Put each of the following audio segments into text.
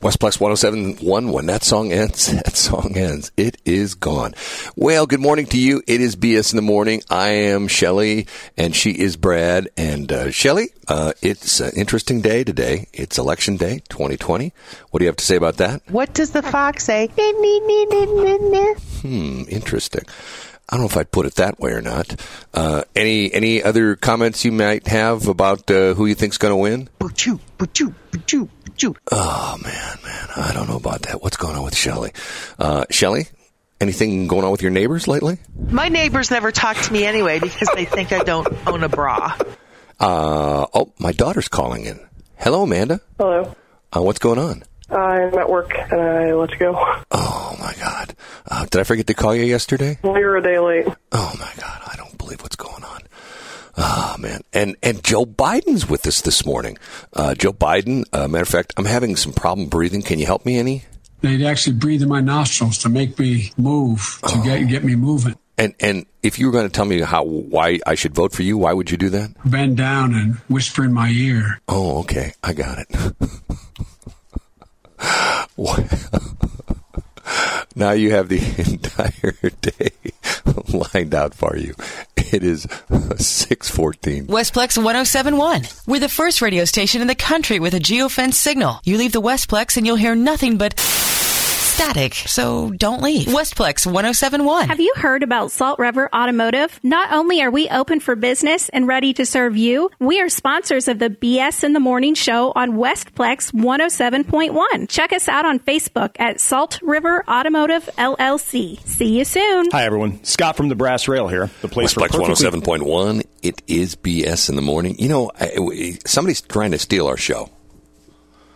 Westplex 1071, when that song ends, that song ends. It is gone. Well, good morning to you. It is BS in the morning. I am Shelly and she is Brad. And, uh, Shelly, uh, it's an interesting day today. It's election day 2020. What do you have to say about that? What does the fox say? Hmm, interesting. I don't know if I'd put it that way or not. Uh, any any other comments you might have about uh, who you think's going to win? Boo-choo, boo-choo, boo-choo, boo-choo. Oh man, man, I don't know about that. What's going on with Shelly? Uh, Shelly, anything going on with your neighbors lately? My neighbors never talk to me anyway because they think I don't own a bra. Uh, oh, my daughter's calling in. Hello, Amanda. Hello. Uh, what's going on? I'm at work and I let you go. Oh my God! Uh, did I forget to call you yesterday? You're a day late. Oh my God! I don't believe what's going on. Oh man! And and Joe Biden's with us this morning. Uh, Joe Biden. Uh, matter of fact, I'm having some problem breathing. Can you help me any? They'd actually breathe in my nostrils to make me move, to get get me moving. And and if you were going to tell me how why I should vote for you, why would you do that? Bend down and whisper in my ear. Oh, okay, I got it. Now you have the entire day lined out for you. It is six fourteen. Westplex 1071. We're the first radio station in the country with a geofence signal. You leave the Westplex and you'll hear nothing but static. So don't leave. Westplex 1071. Have you heard about Salt River Automotive? Not only are we open for business and ready to serve you, we are sponsors of the BS in the Morning show on Westplex 107.1. Check us out on Facebook at Salt River Automotive LLC. See you soon. Hi, everyone. Scott from the Brass Rail here. The place for Westplex one hundred perfectly- seven point one. It is BS in the morning. You know, I, somebody's trying to steal our show.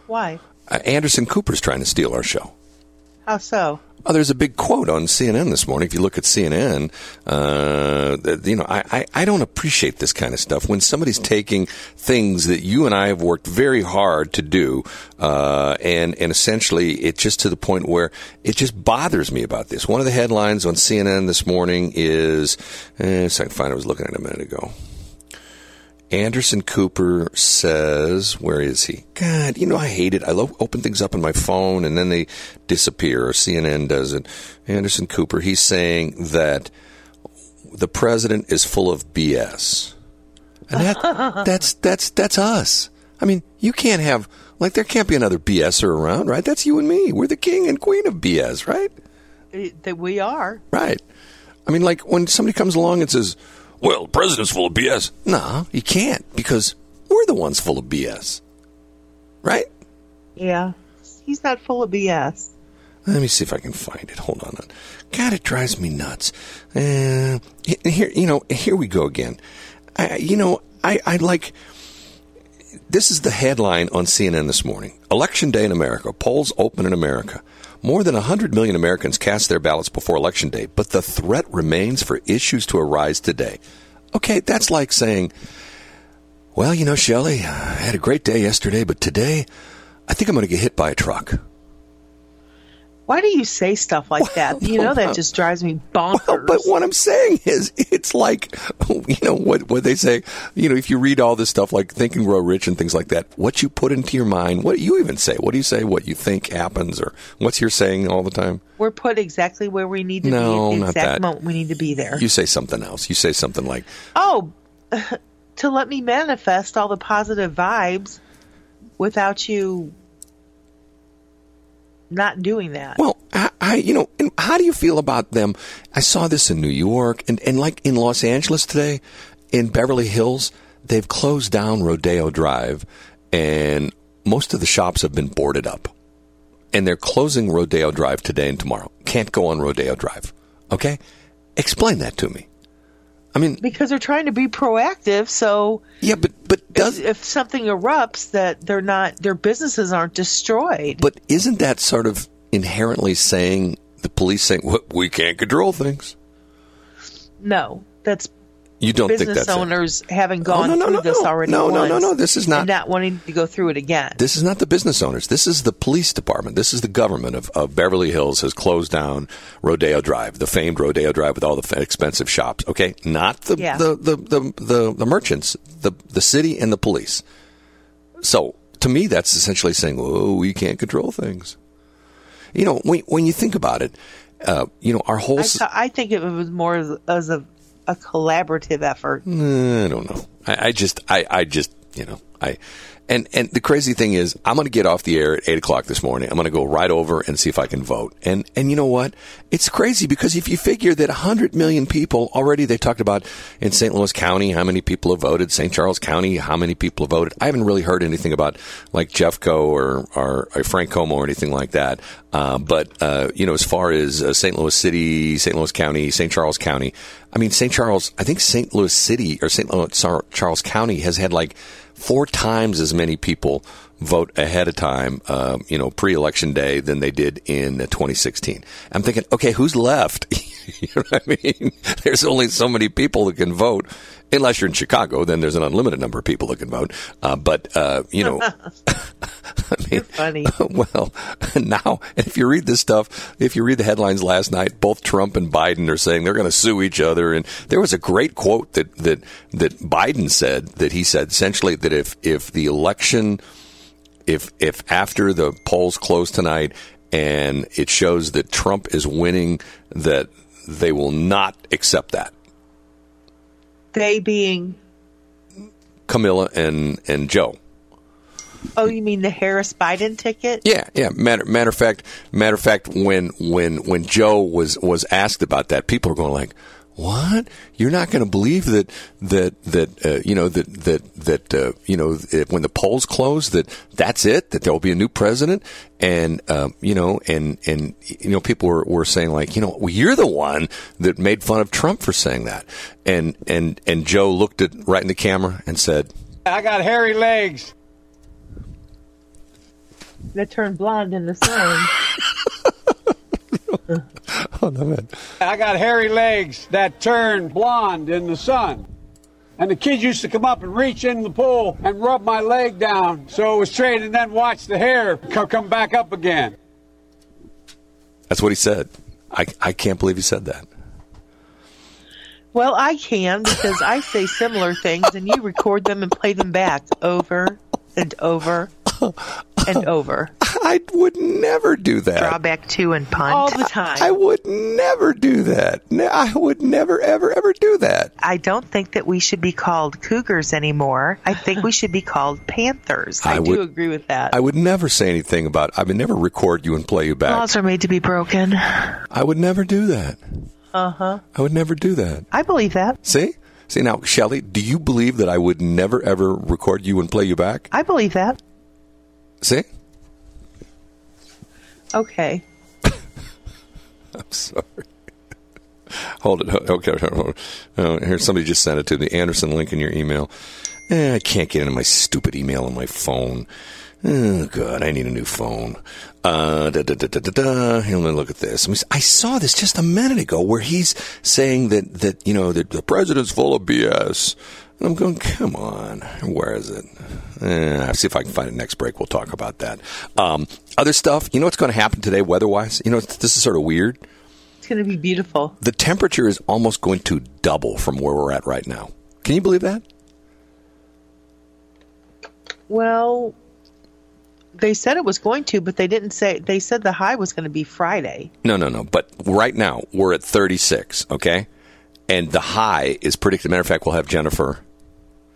Why? Uh, Anderson Cooper's trying to steal our show. How so? Oh, there's a big quote on CNN this morning. If you look at CNN, uh, you know, I, I, I don't appreciate this kind of stuff when somebody's taking things that you and I have worked very hard to do, uh, and and essentially it's just to the point where it just bothers me about this. One of the headlines on CNN this morning is, eh, so I can find. I was looking at it a minute ago. Anderson Cooper says, where is he? God, you know, I hate it. I love open things up on my phone and then they disappear, or CNN does it. Anderson Cooper, he's saying that the president is full of BS. And that, that's, that's, that's us. I mean, you can't have, like, there can't be another BSer around, right? That's you and me. We're the king and queen of BS, right? That we are. Right. I mean, like when somebody comes along and says, "Well, the president's full of BS." No, you can't because we're the ones full of BS, right? Yeah. He's not full of BS. Let me see if I can find it. Hold on. God, it drives me nuts. Uh, here, you know, here we go again. I, you know, I, I like. This is the headline on CNN this morning. Election day in America. Polls open in America. More than 100 million Americans cast their ballots before Election Day, but the threat remains for issues to arise today. Okay, that's like saying, well, you know, Shelley, I had a great day yesterday, but today I think I'm going to get hit by a truck. Why do you say stuff like that? You know that just drives me bonkers. Well, but what I'm saying is, it's like, you know, what what they say. You know, if you read all this stuff like Think and Grow Rich and things like that, what you put into your mind, what you even say, what do you say, what you think happens, or what's your saying all the time? We're put exactly where we need to No, be at the not exact that. moment we need to be there. You say something else. You say something like, oh, to let me manifest all the positive vibes without you not doing that. Well, I, I, you know, how do you feel about them? I saw this in New York and, and like in Los Angeles today, in Beverly Hills, they've closed down Rodeo Drive and most of the shops have been boarded up. And they're closing Rodeo Drive today and tomorrow. Can't go on Rodeo Drive. Okay? Explain that to me. I mean, because they're trying to be proactive, so yeah, but but does if, if something erupts, that they're not their businesses aren't destroyed. but isn't that sort of inherently saying the police saying "Well, we can't control things? No, that's You don't think business that's it? owners having gone no, no, through no, this no. already. No, no, no, no, this is not- not wanting to go through it again. This is not the business owners. This is the police department. This is the government of, of Beverly Hills has closed down Rodeo Drive, the famed Rodeo Drive with all the expensive shops. Okay, not the Yeah. the, the, the, the the merchants, the the city and the police. So to me, that's essentially saying, "Oh, we can't control things." You know, when when you think about it, uh, you know, our whole. I, I think it was more as, as a, a collaborative effort. Eh, I don't know. I, I just, I, I just, you know, I, and and the crazy thing is, I'm going to get off the air at eight o'clock this morning. I'm going to go right over and see if I can vote. And and you know what? It's crazy because if you figure that hundred million people already, they talked about in St. Louis County how many people have voted, St. Charles County how many people have voted. I haven't really heard anything about like Jeffco or or, or Frank Como or anything like that. Uh, but uh, you know, as far as uh, St. Louis City, St. Louis County, St. Charles County, I mean, St. Charles, I think St. Louis City or St. Louis Charles County has had like four times as many people vote ahead of time, um, you know, pre-election day than they did in uh, 2016. I'm thinking, okay, who's left? you know what I mean? There's only so many people that can vote. Unless you're in Chicago, then there's an unlimited number of people that can vote. Uh, but uh, you know, I mean, funny. well, now if you read this stuff, if you read the headlines last night, both Trump and Biden are saying they're going to sue each other. And there was a great quote that that that Biden said that he said essentially that if if the election, if if after the polls close tonight and it shows that Trump is winning, that they will not accept that. They being, Camilla and and Joe. oh, you mean the Harris Biden ticket? Yeah, yeah. Matter matter of fact, matter of fact, when when when Joe was was asked about that, people are going like, "What? You're not going to believe that that that uh, you know that that that uh, you know if, when the polls close that that's it that there will be a new president." And um, you know, and and you know, people were, were saying like, you know, well, you're the one that made fun of Trump for saying that. And and and Joe looked at right in the camera and said, I got hairy legs. That turned blonde in the sun. "Oh no, man." I got hairy legs that turn blonde in the sun. And the kids used to come up and reach in the pool and rub my leg down so it was straight and then watch the hair co- come back up again. That's what he said. I I can't believe he said that. Well, I can because I say similar things and you record them and play them back over and over and over. I would never do that. Drawback two and punt all the time. I would never do that. Ne- I would never, ever, ever do that. I don't think that we should be called cougars anymore. I think we should be called panthers. I, I do would- agree with that. I would never say anything about. I would never record you and play you back. Laws are made to be broken. I would never do that. Uh huh. I would never do that. I believe that. See, see now, Shelly, do you believe that I would never ever record you and play you back? I believe that. See, Okay. I'm sorry. Hold it. Okay. Hold on. Oh, here, somebody just sent it to the Anderson link in your email. Eh, I can't get into my stupid email on my phone. Oh, God, I need a new phone. Uh, da, da, da, da, da, da. Here, let me look at this. I saw this just a minute ago where he's saying that, that you know, that the president's full of BS. And I'm going, come on. Where is it? Eh, I'll see if I can find it next break. We'll talk about that. Um, other stuff. You know what's going to happen today weather-wise? You know, this is sort of weird It's going to be beautiful. the temperature is almost going to double from where we're at right now. Can you believe that? Well, they said it was going to, but they didn't say. They said the high was going to be Friday. No, no, no. But right now we're at 36, okay? And the high is predicted. Matter of fact, we'll have Jennifer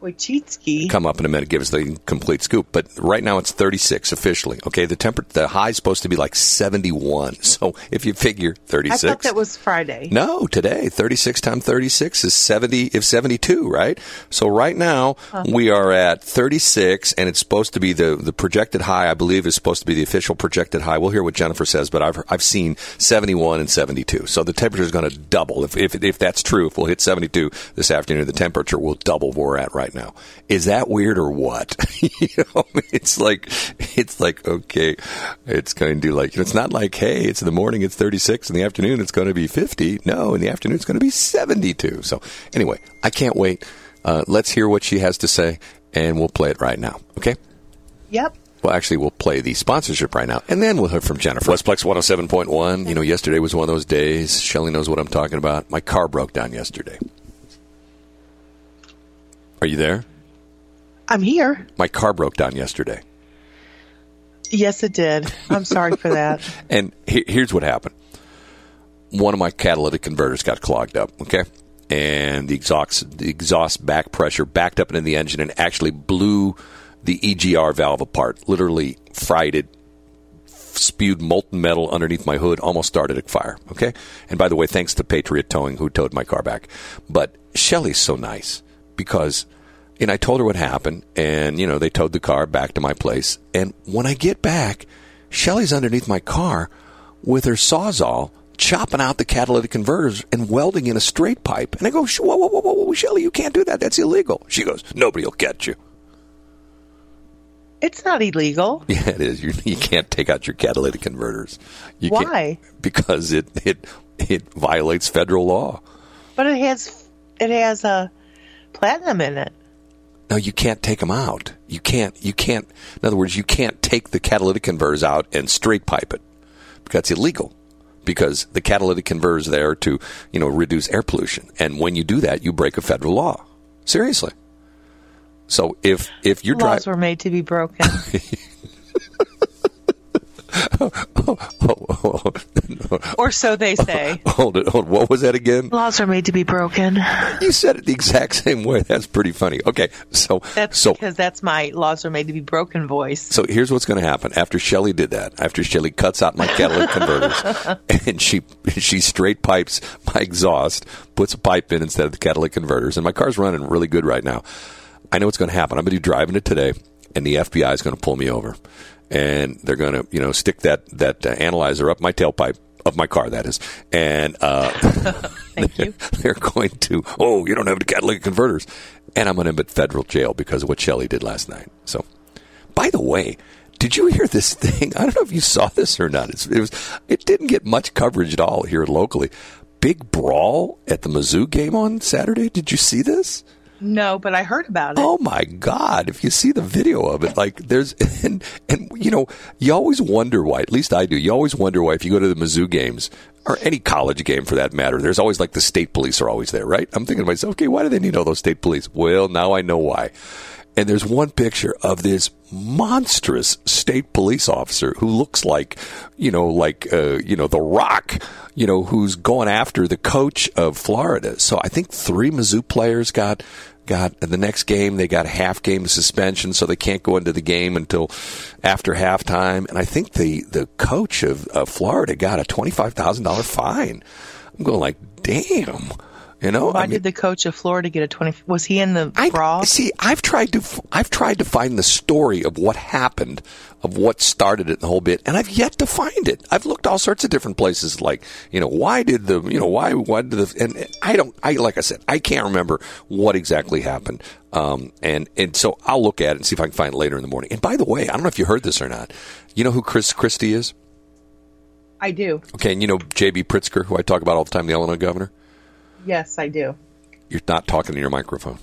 Wojcicki. come up in a minute, give us the complete scoop. But right now it's 36 officially, okay? The temper, the high is supposed to be like 71. So if you figure 36. I thought that was Friday. No, today, 36 times 36 is 70, if 72, right? So right now, we are at 36, and it's supposed to be the, the projected high, I believe, is supposed to be the official projected high. We'll hear what Jennifer says, but I've, I've seen 71 and 72. So the temperature is going to double. If, if, if that's true, if we'll hit 72 this afternoon, the temperature will double where we're at right right now. Is that weird or what? you know, it's like it's like okay, it's going to do like it's not like hey, it's in the morning, it's 36, in the afternoon, it's going to be 50. No, in the afternoon, it's going to be 72. So anyway, I can't wait. Uh, let's hear what she has to say, and we'll play it right now. Okay. Yep. Well, actually, we'll play the sponsorship right now, and then we'll hear from Jennifer. Westplex 107.1. You know, yesterday was one of those days. Shelly knows what I'm talking about. My car broke down yesterday. Are you there? I'm here. My car broke down yesterday. Yes, it did. I'm sorry for that. And he- here's what happened. One of my catalytic converters got clogged up, okay? And the exhaust, the exhaust back pressure backed up into the engine and actually blew the EGR valve apart. Literally fried it, spewed molten metal underneath my hood, almost started a fire, okay? And by the way, thanks to Patriot Towing who towed my car back. But Shelly's so nice because and I told her what happened, and you know they towed the car back to my place. And when I get back, Shelly's underneath my car with her sawzall chopping out the catalytic converters and welding in a straight pipe. And I go, whoa, whoa, whoa, whoa, whoa, Shelly, you can't do that. That's illegal. She goes, nobody will catch you. It's not illegal. Yeah, it is. You, you can't take out your catalytic converters. You Why? because it it it violates federal law. But it has it has a platinum in it. No, you can't take them out. You can't. You can't. In other words, you can't take the catalytic converters out and straight pipe it. That's illegal because the catalytic converters there to you know reduce air pollution, and when you do that, you break a federal law. Seriously. So if if you're Laws driving, were made to be broken. or so they say. hold it, hold. What was that again? Laws are made to be broken. You said it the exact same way. That's pretty funny. Okay, so That's so because that's my laws are made to be broken voice. So here's what's going to happen after Shelly did that. After Shelly cuts out my catalytic converters and she she straight pipes my exhaust, puts a pipe in instead of the catalytic converters, and my car's running really good right now. I know what's going to happen. I'm going to be driving it today, and the FBI is going to pull me over, and they're going to you know stick that that uh, analyzer up my tailpipe of my car. That is, and uh, you. they're going to oh you don't have the catalytic converters, and I'm going to be at federal jail because of what Shelly did last night. So. By the way, did you hear this thing? I don't know if you saw this or not. It's, it was it didn't get much coverage at all here locally. Big brawl at the Mizzou game on Saturday. Did you see this? No, but I heard about it. Oh my God! If you see the video of it, like there's and and you know you always wonder why. At least I do. You always wonder why if you go to the Mizzou games or any college game for that matter, there's always like the state police are always there, right? I'm thinking to myself, okay, why do they need all those state police? Well, now I know why. And there's one picture of this monstrous state police officer who looks like, you know, like, uh, you know, The Rock, you know, who's going after the coach of Florida. So I think three Mizzou players got got the next game. They got a half game suspension so they can't go into the game until after halftime. And i think the the coach of, of florida got a $25000 fine. I'm going like damn you know Why I mean- did the coach of Florida get a twenty? Was he in the I brawl? see. I've tried to. I've tried to find the story of what happened, of what started it, the whole bit, and I've yet to find it. I've looked all sorts of different places, like you know, why did the, you know, why, why did the, and I don't. I like I said, I can't remember what exactly happened. Um, and and so I'll look at it and see if I can find it later in the morning. And by the way, I don't know if you heard this or not. You know who Chris Christie is? I do. Okay, and you know J.B. Pritzker, who I talk about all the time, the Illinois governor. Yes, I do. You're not talking in your microphone.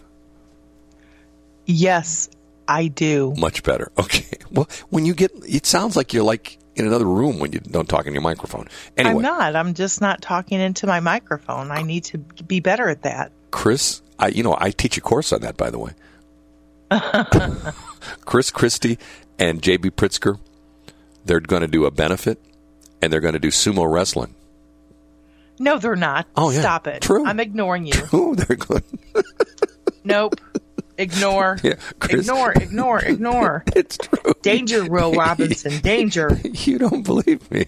Yes, I do. Much better. Okay. Well, when you get, it sounds like you're like in another room when you don't talk in your microphone. Anyway, I'm not. I'm just not talking into my microphone. I need to be better at that. Chris, I, you know, I teach a course on that, by the way. Chris Christie and JB Pritzker, they're going to do a benefit and they're going to do sumo wrestling. No, they're not. Oh, yeah. Stop it. True. I'm ignoring you. Oh, they're good. Nope. Ignore. Yeah, Chris- Ignore, ignore, ignore. It's true. Danger, Will Robinson. Danger. You don't believe me.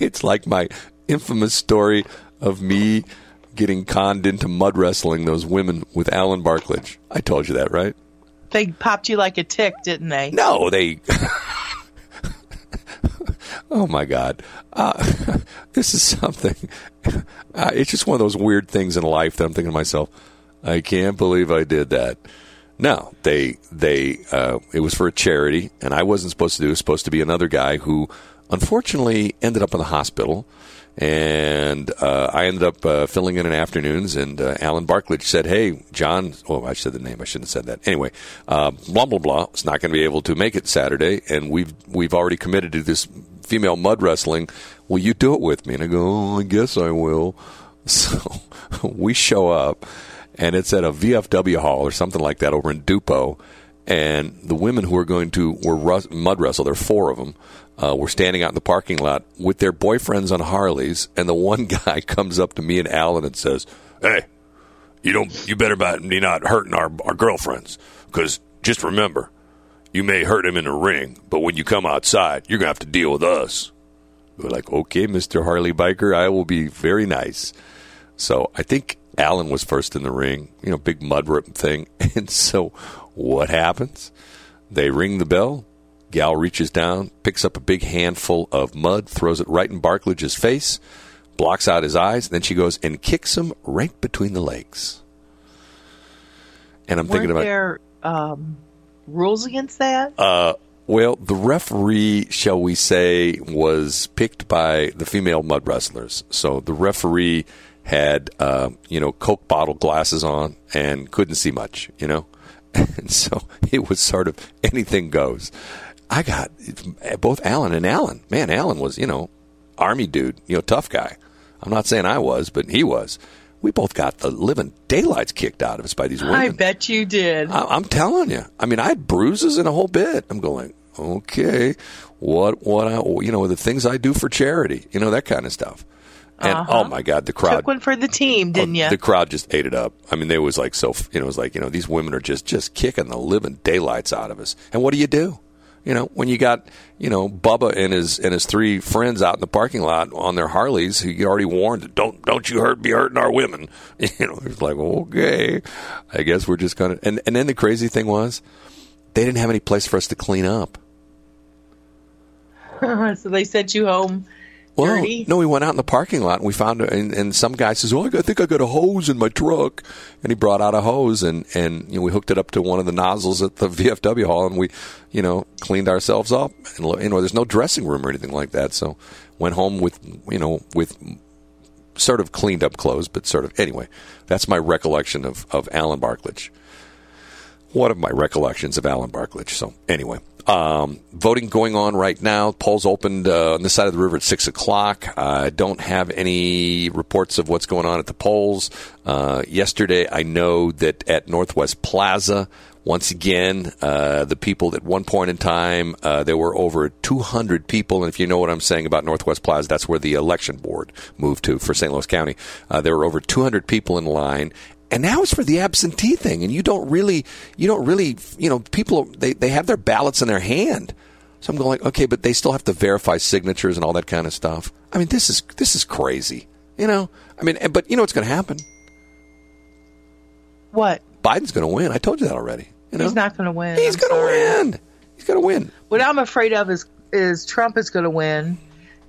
it's like my infamous story of me getting conned into mud wrestling those women with Alan Barklage. I told you that, right? They popped you like a tick, didn't they? No, they. Oh my God, uh, this is something. Uh, it's just one of those weird things in life that I'm thinking to myself. I can't believe I did that. No, they they uh, it was for a charity, and I wasn't supposed to do. It was supposed to be another guy who, unfortunately, ended up in the hospital, and uh, I ended up uh, filling in in afternoons. And uh, Alan Barklage said, "Hey, John. Oh, I said the name. I shouldn't have said that. Anyway, uh, blah blah blah. Is not going to be able to make it Saturday, and we've we've already committed to this female mud wrestling. Will you do it with me?" And I go, "Oh, I guess I will." So we show up, and it's at a VFW hall or something like that over in Dupo. And the women who are going to were rus- mud wrestle, there are four of them, uh, were standing out in the parking lot with their boyfriends on Harleys. And the one guy comes up to me and Alan and says, "Hey, you don't, you better be not hurting our our girlfriends, because just remember, you may hurt him in the ring, but when you come outside, you're gonna have to deal with us." We're like, "Okay, Mister Harley Biker, I will be very nice." So I think Alan was first in the ring, you know, big mud rip thing. And so what happens? They ring the bell. Gal reaches down, picks up a big handful of mud, throws it right in Barklage's face, blocks out his eyes, then she goes and kicks him right between the legs. And I'm thinking Weren't about there um, rules against that? uh, well, the referee, shall we say, was picked by the female mud wrestlers. So the referee had, uh, you know, Coke bottle glasses on and couldn't see much, you know? And so it was sort of anything goes. I got both Allen and Allen. Man, Allen was, you know, army dude, you know, tough guy. I'm not saying I was, but he was. We both got the living daylights kicked out of us by these women. I bet you did. I- I'm telling you. I mean, I had bruises and a whole bit. I'm going, okay, what, what, I, you know, the things I do for charity, you know, that kind of stuff. And uh-huh. oh my God, the crowd. Took one for the team, oh, didn't oh, you? The crowd just ate it up. I mean, they was like so. You know, it was like you know these women are just just kicking the living daylights out of us. And what do you do? You know, when you got you know Bubba and his and his three friends out in the parking lot on their Harleys, who you already warned, don't don't you hurt be hurting our women. You know, it's like okay, I guess we're just gonna. And and then the crazy thing was, they didn't have any place for us to clean up. so they sent you home Well, dirty. no, we went out in the parking lot and we found it. And, and some guy says, "Oh, I think I got a hose in my truck," and he brought out a hose and and you know, we hooked it up to one of the nozzles at the VFW hall and we, you know, cleaned ourselves up. And you know, there's no dressing room or anything like that, so went home with you know with sort of cleaned up clothes, but sort of anyway. That's my recollection of of Alan Barklage one of my recollections of Alan Barklage. So anyway, um, voting going on right now. Polls opened uh, on this side of the river at six o'clock. I don't have any reports of what's going on at the polls. Uh, yesterday, I know that at Northwest Plaza. Once again, uh, the people at one point in time, uh, there were over 200 people. And if you know what I'm saying about Northwest Plaza, that's where the election board moved to for St. Louis County. Uh, there were over 200 people in line and now it's for the absentee thing and you don't really you don't really you know people they, they have their ballots in their hand. So i'm going okay but they still have to verify signatures and all that kind of stuff. I mean this is this is crazy you know? I mean but you know what's going to happen? What? biden's going to win. I told you that already you know? He's not going to win. he's going to win. He's going to win. What I'm afraid of is is Trump is going to win,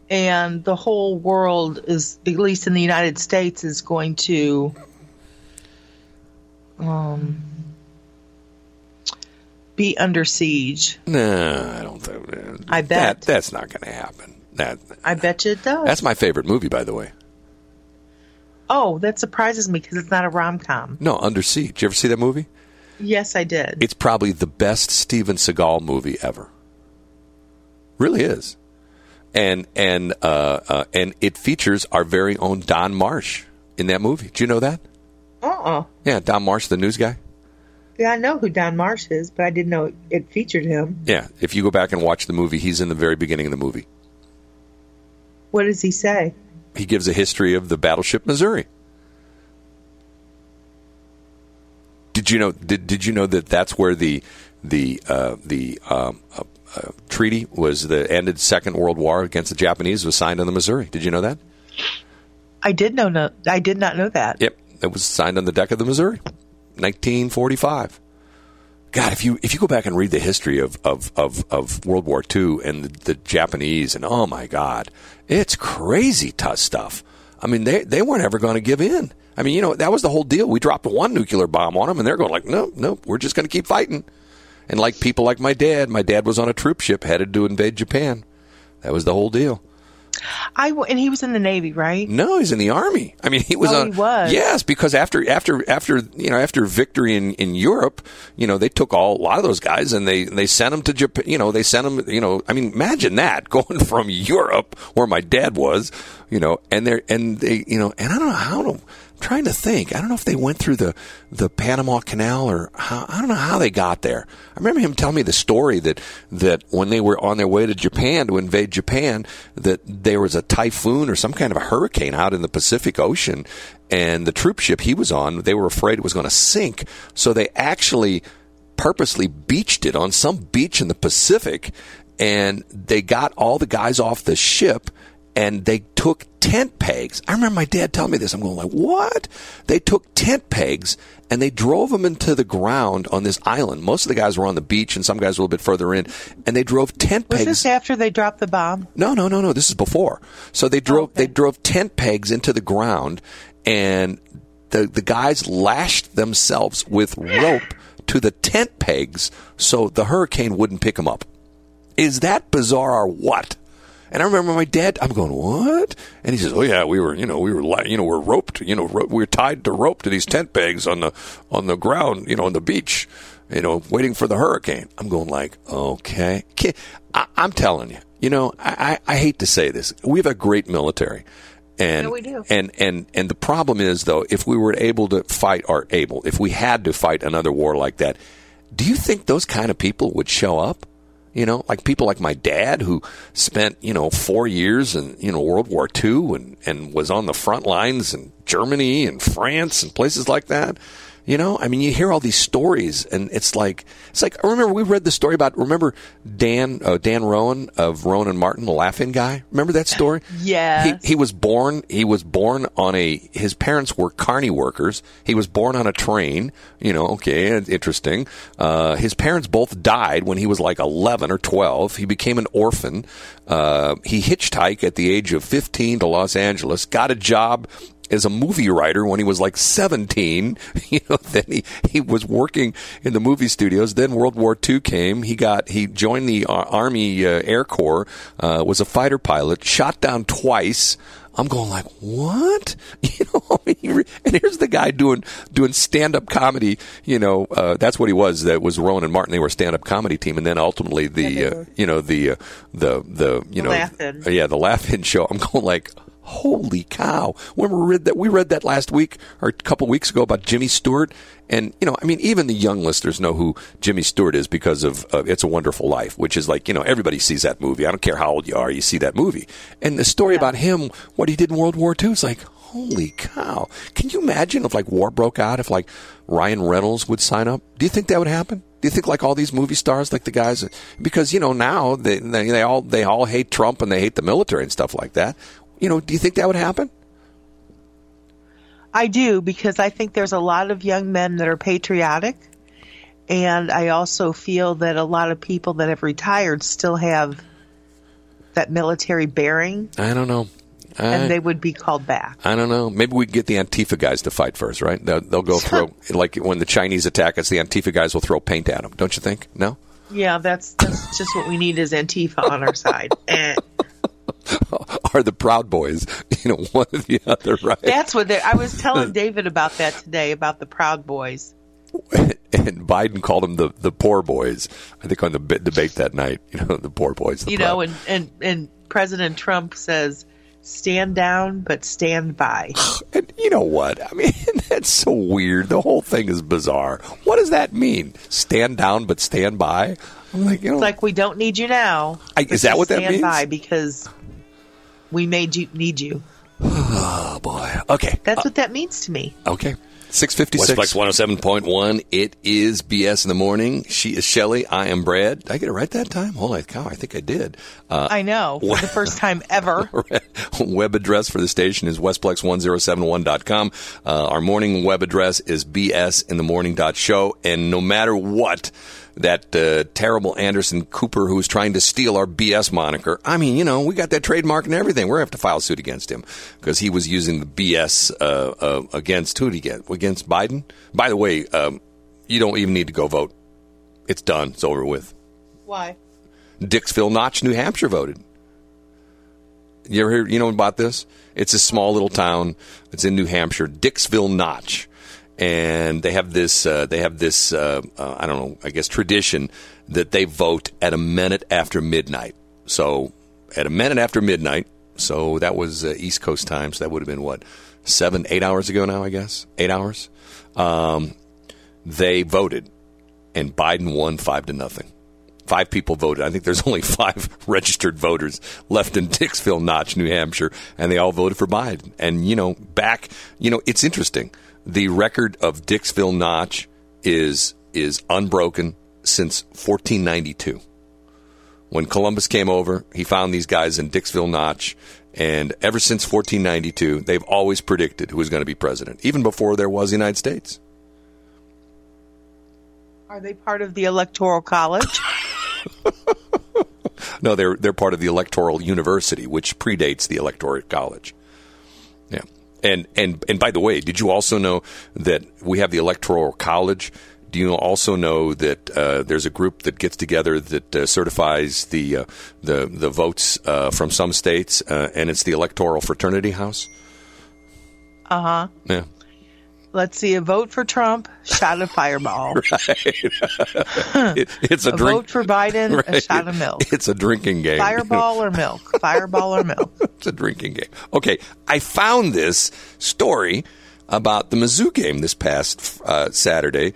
and the whole world is, at least in the United States, is going to um, be under siege. no i don't think I bet. that, that's not going to happen that I bet you it does. that's my favorite movie by the way oh, that surprises me because it's not a rom com. no under siege Did you ever see that movie Yes, I did. it's probably the best Steven Seagal movie ever. Really is, and and uh, uh, and it features our very own Don Marsh in that movie. Do you know that? Uh uh Yeah, Don Marsh, the news guy. Yeah, I know who Don Marsh is, but I didn't know it featured him. Yeah, if you go back and watch the movie, he's in the very beginning of the movie. What does he say? He gives a history of the battleship Missouri. Did you know? Did, did you know that that's where the the uh, the um, uh, uh, treaty was the ended Second World War against the Japanese was signed on the Missouri? Did you know that? I did know. No, I did not know that. Yep, it was signed on the deck of the Missouri, 1945. God, if you if you go back and read the history of of, of, of World War II and the, the Japanese and oh my God, it's crazy tough stuff. I mean, they they weren't ever going to give in. I mean, you know, that was the whole deal. We dropped one nuclear bomb on them, and they're going like, no, no, we're just going to keep fighting. And like people like my dad, my dad was on a troop ship headed to invade Japan. That was the whole deal. I w- and he was in the Navy, right? No, he's in the army. I mean, he was Oh, on. he was. Yes, because after after after you know after victory in, in Europe, you know they took all a lot of those guys and they they sent them to Japan. You know they sent them. You know, I mean, imagine that going from Europe where my dad was. You know, and they and they you know and I don't know how to. Trying to think. I don't know if they went through the the Panama Canal or how, I don't know how they got there. I remember him telling me the story that that when they were on their way to Japan to invade Japan, that there was a typhoon or some kind of a hurricane out in the Pacific Ocean, and the troop ship he was on, they were afraid it was going to sink, so they actually purposely beached it on some beach in the Pacific, and they got all the guys off the ship and they took tent pegs. I remember my dad telling me this. I'm going like, what? They took tent pegs and they drove them into the ground on this island. Most of the guys were on the beach and some guys were a little bit further in, and they drove tent Was pegs. Was this after they dropped the bomb? No, no, no, no. This is before. So they drove oh, they drove tent pegs into the ground, and the the guys lashed themselves with rope to the tent pegs so the hurricane wouldn't pick them up. Is that bizarre or what? And I remember my dad. I'm going what? And he says, "Oh yeah, we were, you know, we were, you know, we're roped, you know, ro- we were tied to rope to these tent pegs on the on the ground, you know, on the beach, you know, waiting for the hurricane." I'm going like, okay, I, I'm telling you, you know, I, I, I hate to say this, we have a great military. And, Yeah, we do. and and and the problem is though, if we were able to fight, or able, if we had to fight another war like that, do you think those kind of people would show up? You know, like people like my dad who spent, you know, four years in, you know, World War II and, and was on the front lines in Germany and France and places like that. You know, I mean, you hear all these stories, and it's like it's like I remember we read the story about remember Dan uh, Dan Rowan of Rowan and Martin, the laughing guy. Remember that story? yeah. He, he was born. He was born on a. His parents were carny workers. He was born on a train. You know, okay, interesting. Uh, his parents both died when he was like eleven or twelve. He became an orphan. Uh, he hitchhiked at the age of fifteen to Los Angeles. Got a job as a movie writer when he was like 17. You know, then he, he was working in the movie studios. Then World War II came. He got he joined the Army uh, Air Corps. Uh, was a fighter pilot. Shot down twice. I'm going like, what? You know, I mean, and here's the guy doing doing stand up comedy. You know, uh, that's what he was. That was Rowan and Martin. They were a stand up comedy team, and then ultimately the uh, you know the uh, the the you know yeah the laugh-in show. I'm going like, holy cow! When we read that, we read that last week or a couple weeks ago about Jimmy Stewart, and you know, I mean, even the young listeners know who Jimmy Stewart is because of uh, It's a Wonderful Life, which is like you know everybody sees that movie. I don't care how old you are, you see that movie, and the story about him, what he did in World War II, is like. Holy cow! Can you imagine if like war broke out, if like Ryan Reynolds would sign up? Do you think that would happen? Do you think like all these movie stars, like the guys, because you know now they they, they all they all hate Trump and they hate the military and stuff like that. You know, do you think that would happen? I do because I think there's a lot of young men that are patriotic. And I also feel that a lot of people that have retired still have that military bearing I don't know. I, and they would be called back. I don't know. Maybe we get the Antifa guys to fight first, right? They'll, they'll go throw like when the Chinese attack us, the Antifa guys will throw paint at them. Don't you think? No. Yeah, that's that's just what we need is Antifa on our side. Eh. Are the Proud Boys? You know, one or the other, right? That's what they, I was telling David about that today about the Proud Boys. and Biden called them the the poor boys. I think on the debate that night, you know, the poor boys. The You Proud- know, and, and and President Trump says, "Stand down, but stand by." And you know what? I mean, that's so weird. The whole thing is bizarre. What does that mean? Stand down, but stand by. I'm like, you know, It's like we don't need you now. I- is that what that stand means? by because we made you need you. oh boy. Okay. That's what that means to me. Okay. 656. Westplex 107.1. It is BS in the morning. She is Shelly. I am Brad. Did I get it right that time? Holy cow, I think I did. Uh, I know for the first time ever. web address for the station is westplex1071.com. Uh, our morning web address is bsinthemorning.show. And no matter what, that uh, terrible Anderson Cooper who's trying to steal our BS moniker. I mean, you know, we got that trademark and everything. We're going to have to file suit against him because he was using the BS uh, uh, against who get? Against Biden? By the way, um, you don't even need to go vote. It's done. It's over with. Why? Dixville Notch, New Hampshire voted. You ever hear, you know about this? It's a small little town. It's in New Hampshire, Dixville Notch and they have this uh, they have this uh, uh, I don't know I guess tradition that they vote at a minute after midnight. So at a minute after midnight, so that was uh, East Coast time. So that would have been what seven eight hours ago now I guess eight hours. Um, they voted, and Biden won five to nothing. Five people voted. I think there's only five registered voters left in Dixville Notch, New Hampshire, and they all voted for Biden. And you know, back, you know, it's interesting the record of Dixville Notch is is unbroken since 1492. When Columbus came over, he found these guys in Dixville Notch, and ever since 1492, they've always predicted who was going to be president, even before there was the United States. Are they part of the Electoral College? no, they're they're part of the Electoral University, which predates the Electoral College. Yeah. And and and by the way, did you also know that we have the Electoral College? Do you also know that uh, there's a group that gets together that uh, certifies the uh, the the votes uh, from some states, uh, and it's the Electoral Fraternity House? Uh huh. Yeah. Let's see. A vote for Trump, shot of Fireball. right. it, it's a, a drink, vote for Biden, right. a shot of milk. It's a drinking game. Fireball or milk? Fireball or milk? it's a drinking game. Okay, I found this story about the Mizzou game this past uh, Saturday,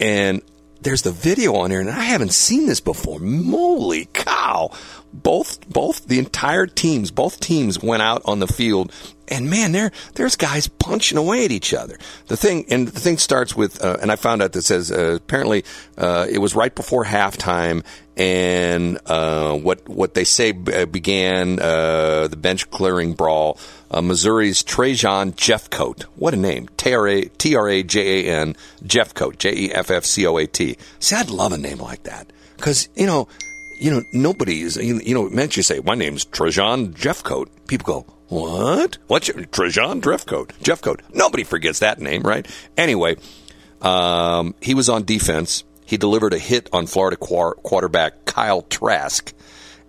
and there's the video on here, and I haven't seen this before. Moly cow! Both both the entire teams, both teams went out on the field, and man, there there's guys punching away at each other. The thing and the thing starts with, uh, and I found out that says uh, apparently uh, it was right before halftime, and uh, what what they say uh, began uh, the bench clearing brawl. Missouri's Trajan Jeffcoat. What a name. T R A T R A J A N Jeffcoat. J E F F C O A T. See, I'd love a name like that. Because, you know, you know, nobody is, you, you know, it meant you say, my name's Trajan Jeffcoat. People go, what? What's your, Trajan Jeffcoat? Jeffcoat. Nobody forgets that name, right? Anyway, um, he was on defense. He delivered a hit on Florida quarterback Kyle Trask,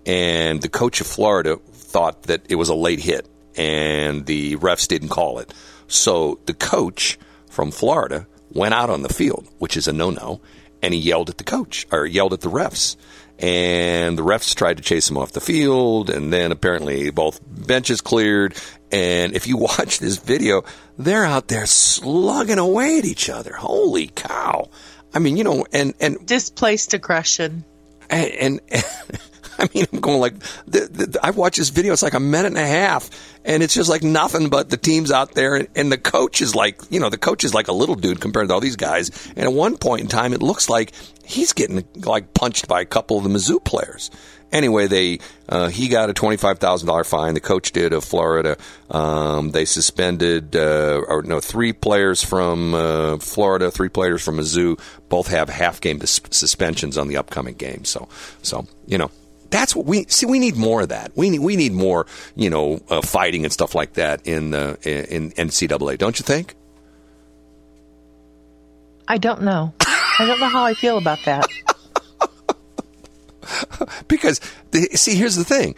and the coach of Florida thought that it was a late hit, and the refs didn't call it. So the coach from Florida went out on the field, which is a no-no, and he yelled at the coach or yelled at the refs. And the refs tried to chase him off the field, and then apparently both benches cleared. And if you watch this video, they're out there slugging away at each other. Holy cow! I mean, you know, and and displaced aggression. And, and, and I mean, I'm going like, the, the, I've watched this video. It's like a minute and a half, and it's just like nothing but the teams out there, and, and the coach is like, you know, the coach is like a little dude compared to all these guys. And at one point in time, it looks like he's getting like punched by a couple of the Mizzou players. Anyway, they uh, he got a twenty five thousand dollar fine. The coach did of Florida. Um, they suspended uh, or no three players from uh, Florida, three players from Mizzou. Both have half game dis- suspensions on the upcoming game. So so you know that's what we see. We need more of that. We need we need more, you know, uh, fighting and stuff like that in the in NCAA. Don't you think? I don't know. I don't know how I feel about that. because the, see, here's the thing: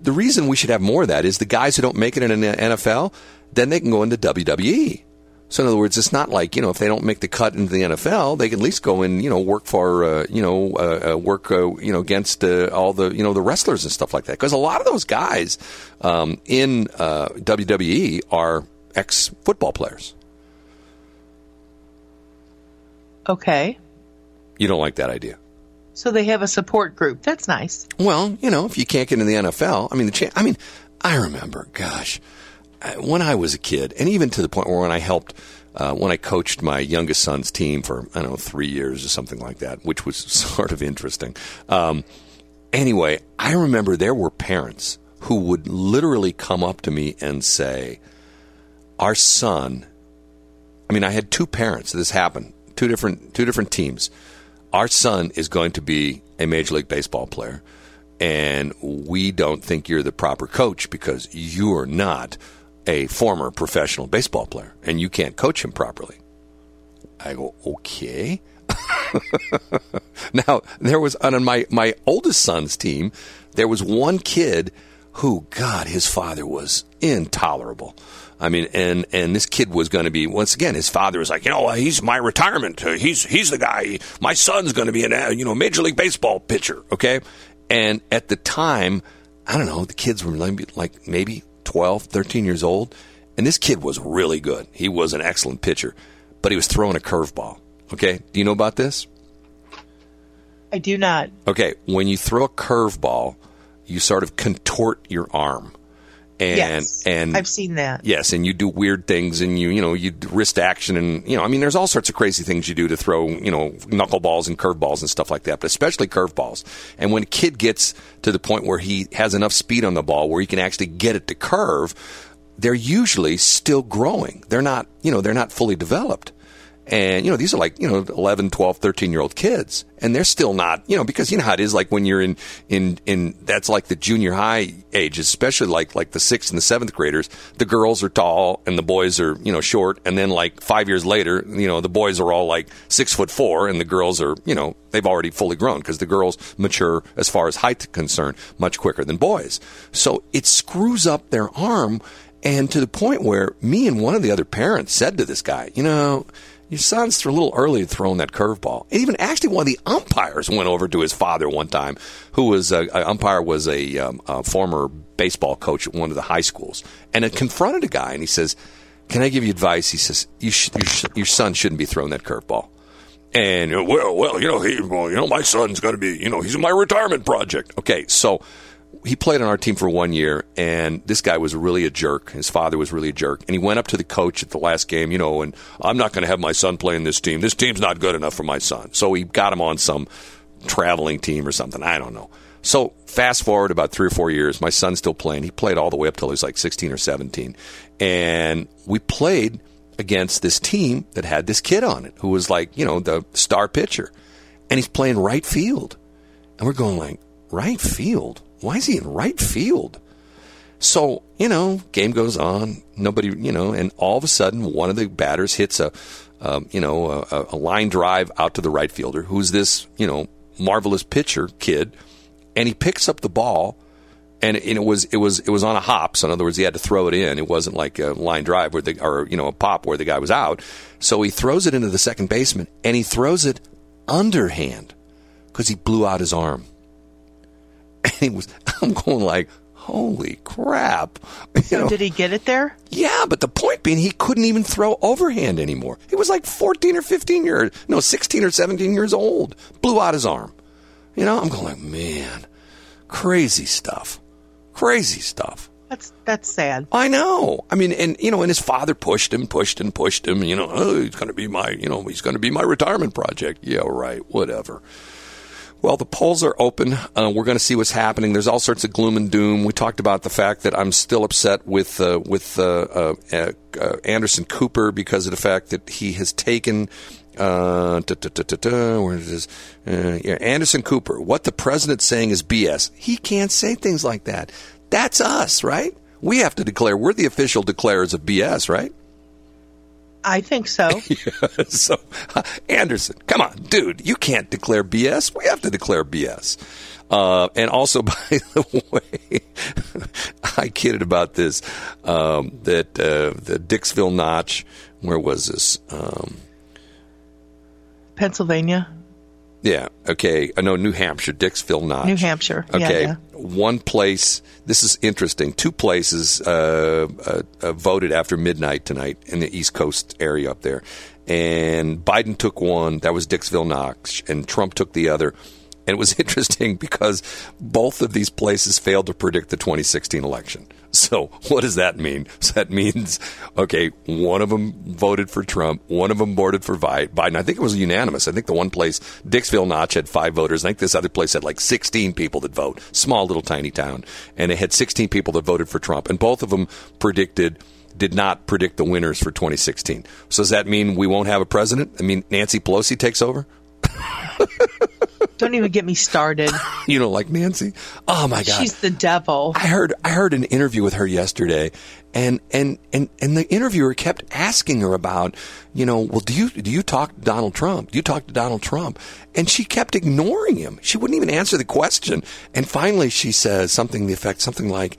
the reason we should have more of that is the guys who don't make it in the NFL, then they can go into WWE. So in other words, it's not like you know if they don't make the cut into the NFL, they can at least go and you know work for uh, you know uh, uh, work uh, you know against uh, all the you know the wrestlers and stuff like that. Because a lot of those guys um, in uh, WWE are ex football players. Okay. You don't like that idea. So they have a support group. That's nice. Well, you know, if you can't get in the NFL, I mean, the cha- I mean, I remember, gosh, when I was a kid, and even to the point where when I helped, uh, when I coached my youngest son's team for I don't know three years or something like that, which was sort of interesting. Um, anyway, I remember there were parents who would literally come up to me and say, "Our son." I mean, I had two parents. This happened. Two different two different teams. Our son is going to be a major league baseball player, and we don't think you're the proper coach because you are not a former professional baseball player, and you can't coach him properly. I go, okay. now there was on my my oldest son's team, there was one kid who, God, his father was intolerable. I mean, and and this kid was going to be once again. His father was like, you know, he's my retirement. Uh, he's he's the guy. My son's going to be a you know major league baseball pitcher. Okay, and at the time, I don't know, the kids were like maybe 12, 13 years old, and this kid was really good. He was an excellent pitcher, but he was throwing a curveball. Okay, do you know about this? I do not. Okay, when you throw a curveball, you sort of contort your arm. And, yes, and I've seen that. Yes, and you do weird things, and you you know you wrist action, and you know I mean there's all sorts of crazy things you do to throw you know knuckleballs and curveballs and stuff like that, but especially curveballs. And when a kid gets to the point where he has enough speed on the ball where he can actually get it to curve, they're usually still growing. They're not you know they're not fully developed. And, you know, these are like, you know, 11, 12, 13 year old kids. And they're still not, you know, because you know how it is like when you're in, in, in, that's like the junior high age, especially like, like the sixth and the seventh graders. The girls are tall and the boys are, you know, short. And then like five years later, you know, the boys are all like six foot four and the girls are, you know, they've already fully grown because the girls mature as far as height concerned much quicker than boys. So it screws up their arm. And to the point where me and one of the other parents said to this guy, you know, your son's a little early throwing that curveball. And even actually, one of the umpires went over to his father one time, who was a, a umpire was a, um, a, former baseball coach at one of the high schools, and it confronted a guy, and he says, "Can I give you advice?" He says, sh- your, sh- your son shouldn't be throwing that curveball." And well, well, you know, he, well, you know, my son's going to be, you know, he's in my retirement project. Okay, so he played on our team for one year, and this guy was really a jerk. His father was really a jerk, and he went up to the coach at the last game, you know, and I'm not going to have my son playing this team. This team's not good enough for my son. So he got him on some traveling team or something. I don't know. So fast forward about three or four years, my son's still playing. He played all the way up till he was like 16 or 17, and we played against this team that had this kid on it who was like, you know, the star pitcher, and he's playing right field, and we're going like right field why is he in right field? So, you know, game goes on. Nobody, you know, and all of a sudden, one of the batters hits a, um, you know, a, a, line drive out to the right fielder, who's this, you know, marvelous pitcher kid, and he picks up the ball, and it, and it was it was it was on a hop. So in other words, he had to throw it in. It wasn't like a line drive where the or you know a pop where the guy was out. So he throws it into the second baseman, and he throws it underhand because he blew out his arm. And he was, I'm going like, holy crap. You so know? did he get it there? Yeah, but the point being, he couldn't even throw overhand anymore. He was like 14 or 15 years, no, 16 or 17 years old. Blew out his arm. You know, I'm going like, man, crazy stuff. Crazy stuff. That's that's sad. I know. I mean, and you know, and his father pushed him, pushed and pushed him. You know, oh, he's going to be my, you know, he's going to be my retirement project. Yeah, right. Whatever. Well, the polls are open. Uh, we're going to see what's happening. There's all sorts of gloom and doom. We talked about the fact that I'm still upset with uh, with uh, uh, uh Anderson Cooper because of the fact that he has taken. Uh, where is yeah, Anderson Cooper. What the president's saying is BS. He can't say things like that. That's us, right? We have to declare. We're the official declarers of BS, right? I think so. yeah, so, uh, Anderson, come on, dude, you can't declare BS. We have to declare BS. Uh, and also, by the way, I kidded about this. Um, that uh, the Dixville Notch, where was this? Um, Pennsylvania. Yeah. Okay. I know New Hampshire, Dixville Notch. New Hampshire. Okay. Yeah, yeah. One place. This is interesting. Two places uh, uh, uh, voted after midnight tonight in the East Coast area up there, and Biden took one. That was Dixville Notch, and Trump took the other. And it was interesting because both of these places failed to predict the 2016 election. So what does that mean? So that means, okay, one of them voted for Trump, one of them voted for Biden. I think it was unanimous. I think the one place, Dixville Notch, had five voters. I think this other place had like 16 people that vote. Small little tiny town. And it had 16 people that voted for Trump. And both of them predicted did not predict the winners for 2016. So does that mean we won't have a president? I mean, Nancy Pelosi takes over? Don't even get me started. you know, like Nancy. Oh my God, she's the devil. I heard I heard an interview with her yesterday, and and and and the interviewer kept asking her about, you know, well, do you do you talk to Donald Trump? Do you talk to Donald Trump? And she kept ignoring him. She wouldn't even answer the question. And finally, she says something to the effect, something like,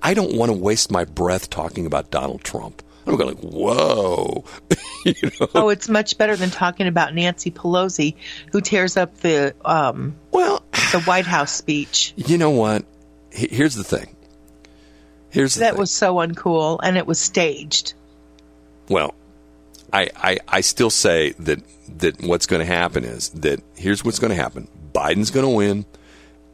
"I don't want to waste my breath talking about Donald Trump." I'm going like, whoa. you know? Oh, it's much better than talking about Nancy Pelosi, who tears up the um, well the White House speech. You know what? Here's the thing. Here's the that thing. was so uncool, and it was staged. Well, I, I I still say that that what's going to happen is that here's what's going to happen. Biden's going to win,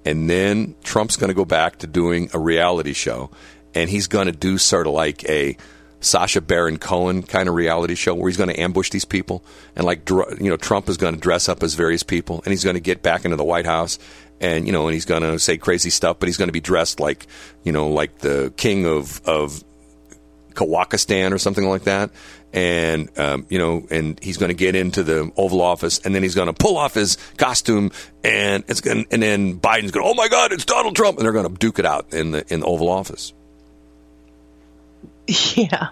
and then Trump's going to go back to doing a reality show, and he's going to do sort of like a Sacha Baron Cohen kind of reality show where he's going to ambush these people and like you know Trump is going to dress up as various people and he's going to get back into the White House and you know and he's going to say crazy stuff but he's going to be dressed like you know like the king of of Kawakistan or something like that and um, you know and he's going to get into the Oval Office and then he's going to pull off his costume and it's going and then Biden's going oh my god it's Donald Trump and they're going to duke it out in the in the Oval Office. Yeah,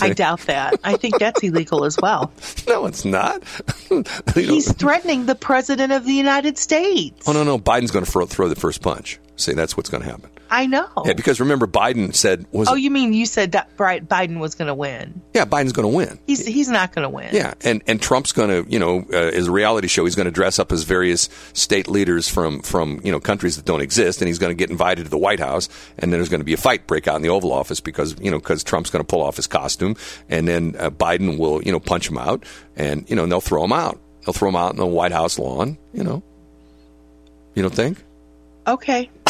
I doubt that. I think that's illegal as well. No, it's not. He's threatening the president of the United States. Oh no, no, Biden's going to throw the first punch. See, that's what's going to happen. I know. Yeah, because remember, Biden said was. Oh, you mean you said that Biden was going to win? Yeah, Biden's going to win. He's he's not going to win. Yeah, and and Trump's going to you know uh, as a reality show, he's going to dress up as various state leaders from from you know countries that don't exist, and he's going to get invited to the White House, and then there's going to be a fight break out in the Oval Office because you know because Trump's going to pull off his costume, and then uh, Biden will you know punch him out, and you know and they'll throw him out. They'll throw him out in the White House lawn. You know, you don't think? Okay.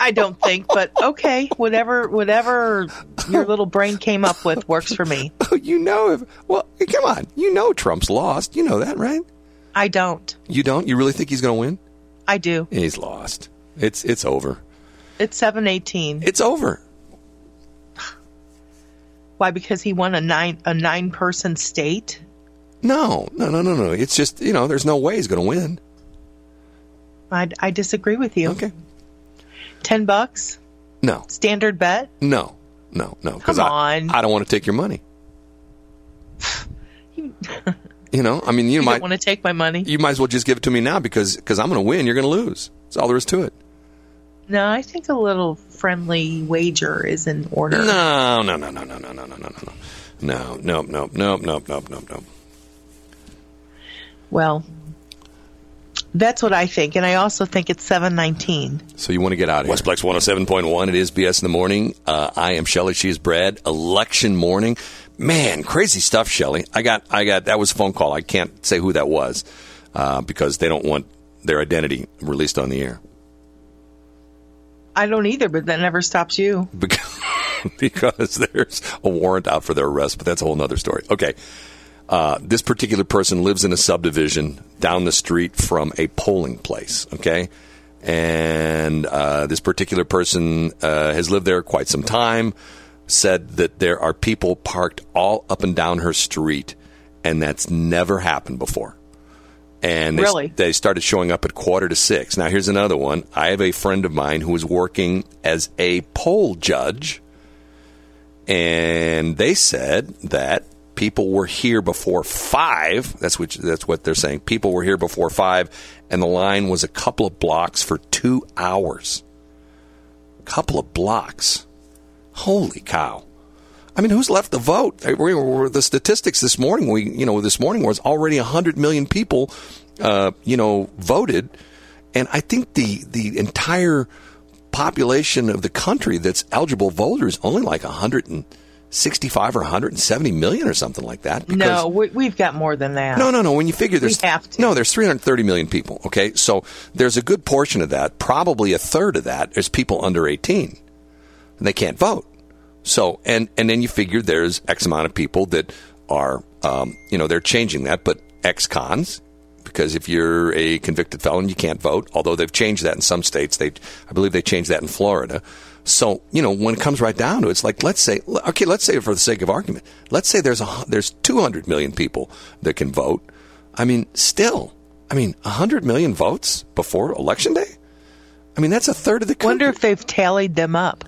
I don't think, but okay, whatever, whatever your little brain came up with works for me. You know, if, well, come on, you know Trump's lost. You know that, right? I don't. You don't? You really think he's going to win? I do. He's lost. It's it's over. It's seven eighteen. It's over. Why? Because he won a nine a nine person state. No, no, no, no, no. It's just you know, there's no way he's going to win. I, I disagree with you. Okay. Ten bucks? No. Standard bet? No, no, no. Come on. I don't want to take your money. You, You know, I mean, you, you might want to take my money? you might as well just give it to me now because because I'm going to win. You're going to lose. That's all there is to it. No, I think a little friendly wager is in order. No, no, no, no, no, no, no, no, no, no, no, no, no, no, no, no, no, no. Well, that's what I think, and I also think it's seven nineteen. So you want to get out of here. Westplex 107.1. It is BS in the morning. Uh, I am Shelly. She is Brad. Election morning. Man, crazy stuff, Shelly. I got, I got, that was a phone call. I can't say who that was uh, because they don't want their identity released on the air. I don't either, but that never stops you. Because, because there's a warrant out for their arrest, but that's a whole other story. Okay. Uh, this particular person lives in a subdivision down the street from a polling place. Okay. And uh, this particular person uh, has lived there quite some time. Said that there are people parked all up and down her street, and that's never happened before. And they, Really? they started showing up at quarter to six. Now, here's another one. I have a friend of mine who is working as a poll judge and they said that people were here before five. That's which that's what they're saying. People were here before five, and the line was a couple of blocks for two hours. A couple of blocks. Holy cow! I mean, who's left to vote? We were- The statistics this morning, we you know, this morning was already hundred million people, uh, you know, voted, and I think the the entire population of the country that's eligible voters only like 100 and 65 or 170 million or something like that. No, we, we've got more than that. no, no, no. When you figure there's have no, there's 330 million people. Okay, so there's a good portion of that, probably a third of that, is people under 18, and they can't vote. So, and and then you figure there's X amount of people that are, um, you know, they're changing that, but ex-cons, because if you're a convicted felon, you can't vote. Although they've changed that in some states, they, I believe they changed that in Florida. So, you know, when it comes right down to it, it's like, let's say, okay, let's say for the sake of argument, let's say there's a, there's 200 million people that can vote. I mean, still, I mean, 100 million votes before election day? I mean, that's a third of the country. Wonder if they've tallied them up.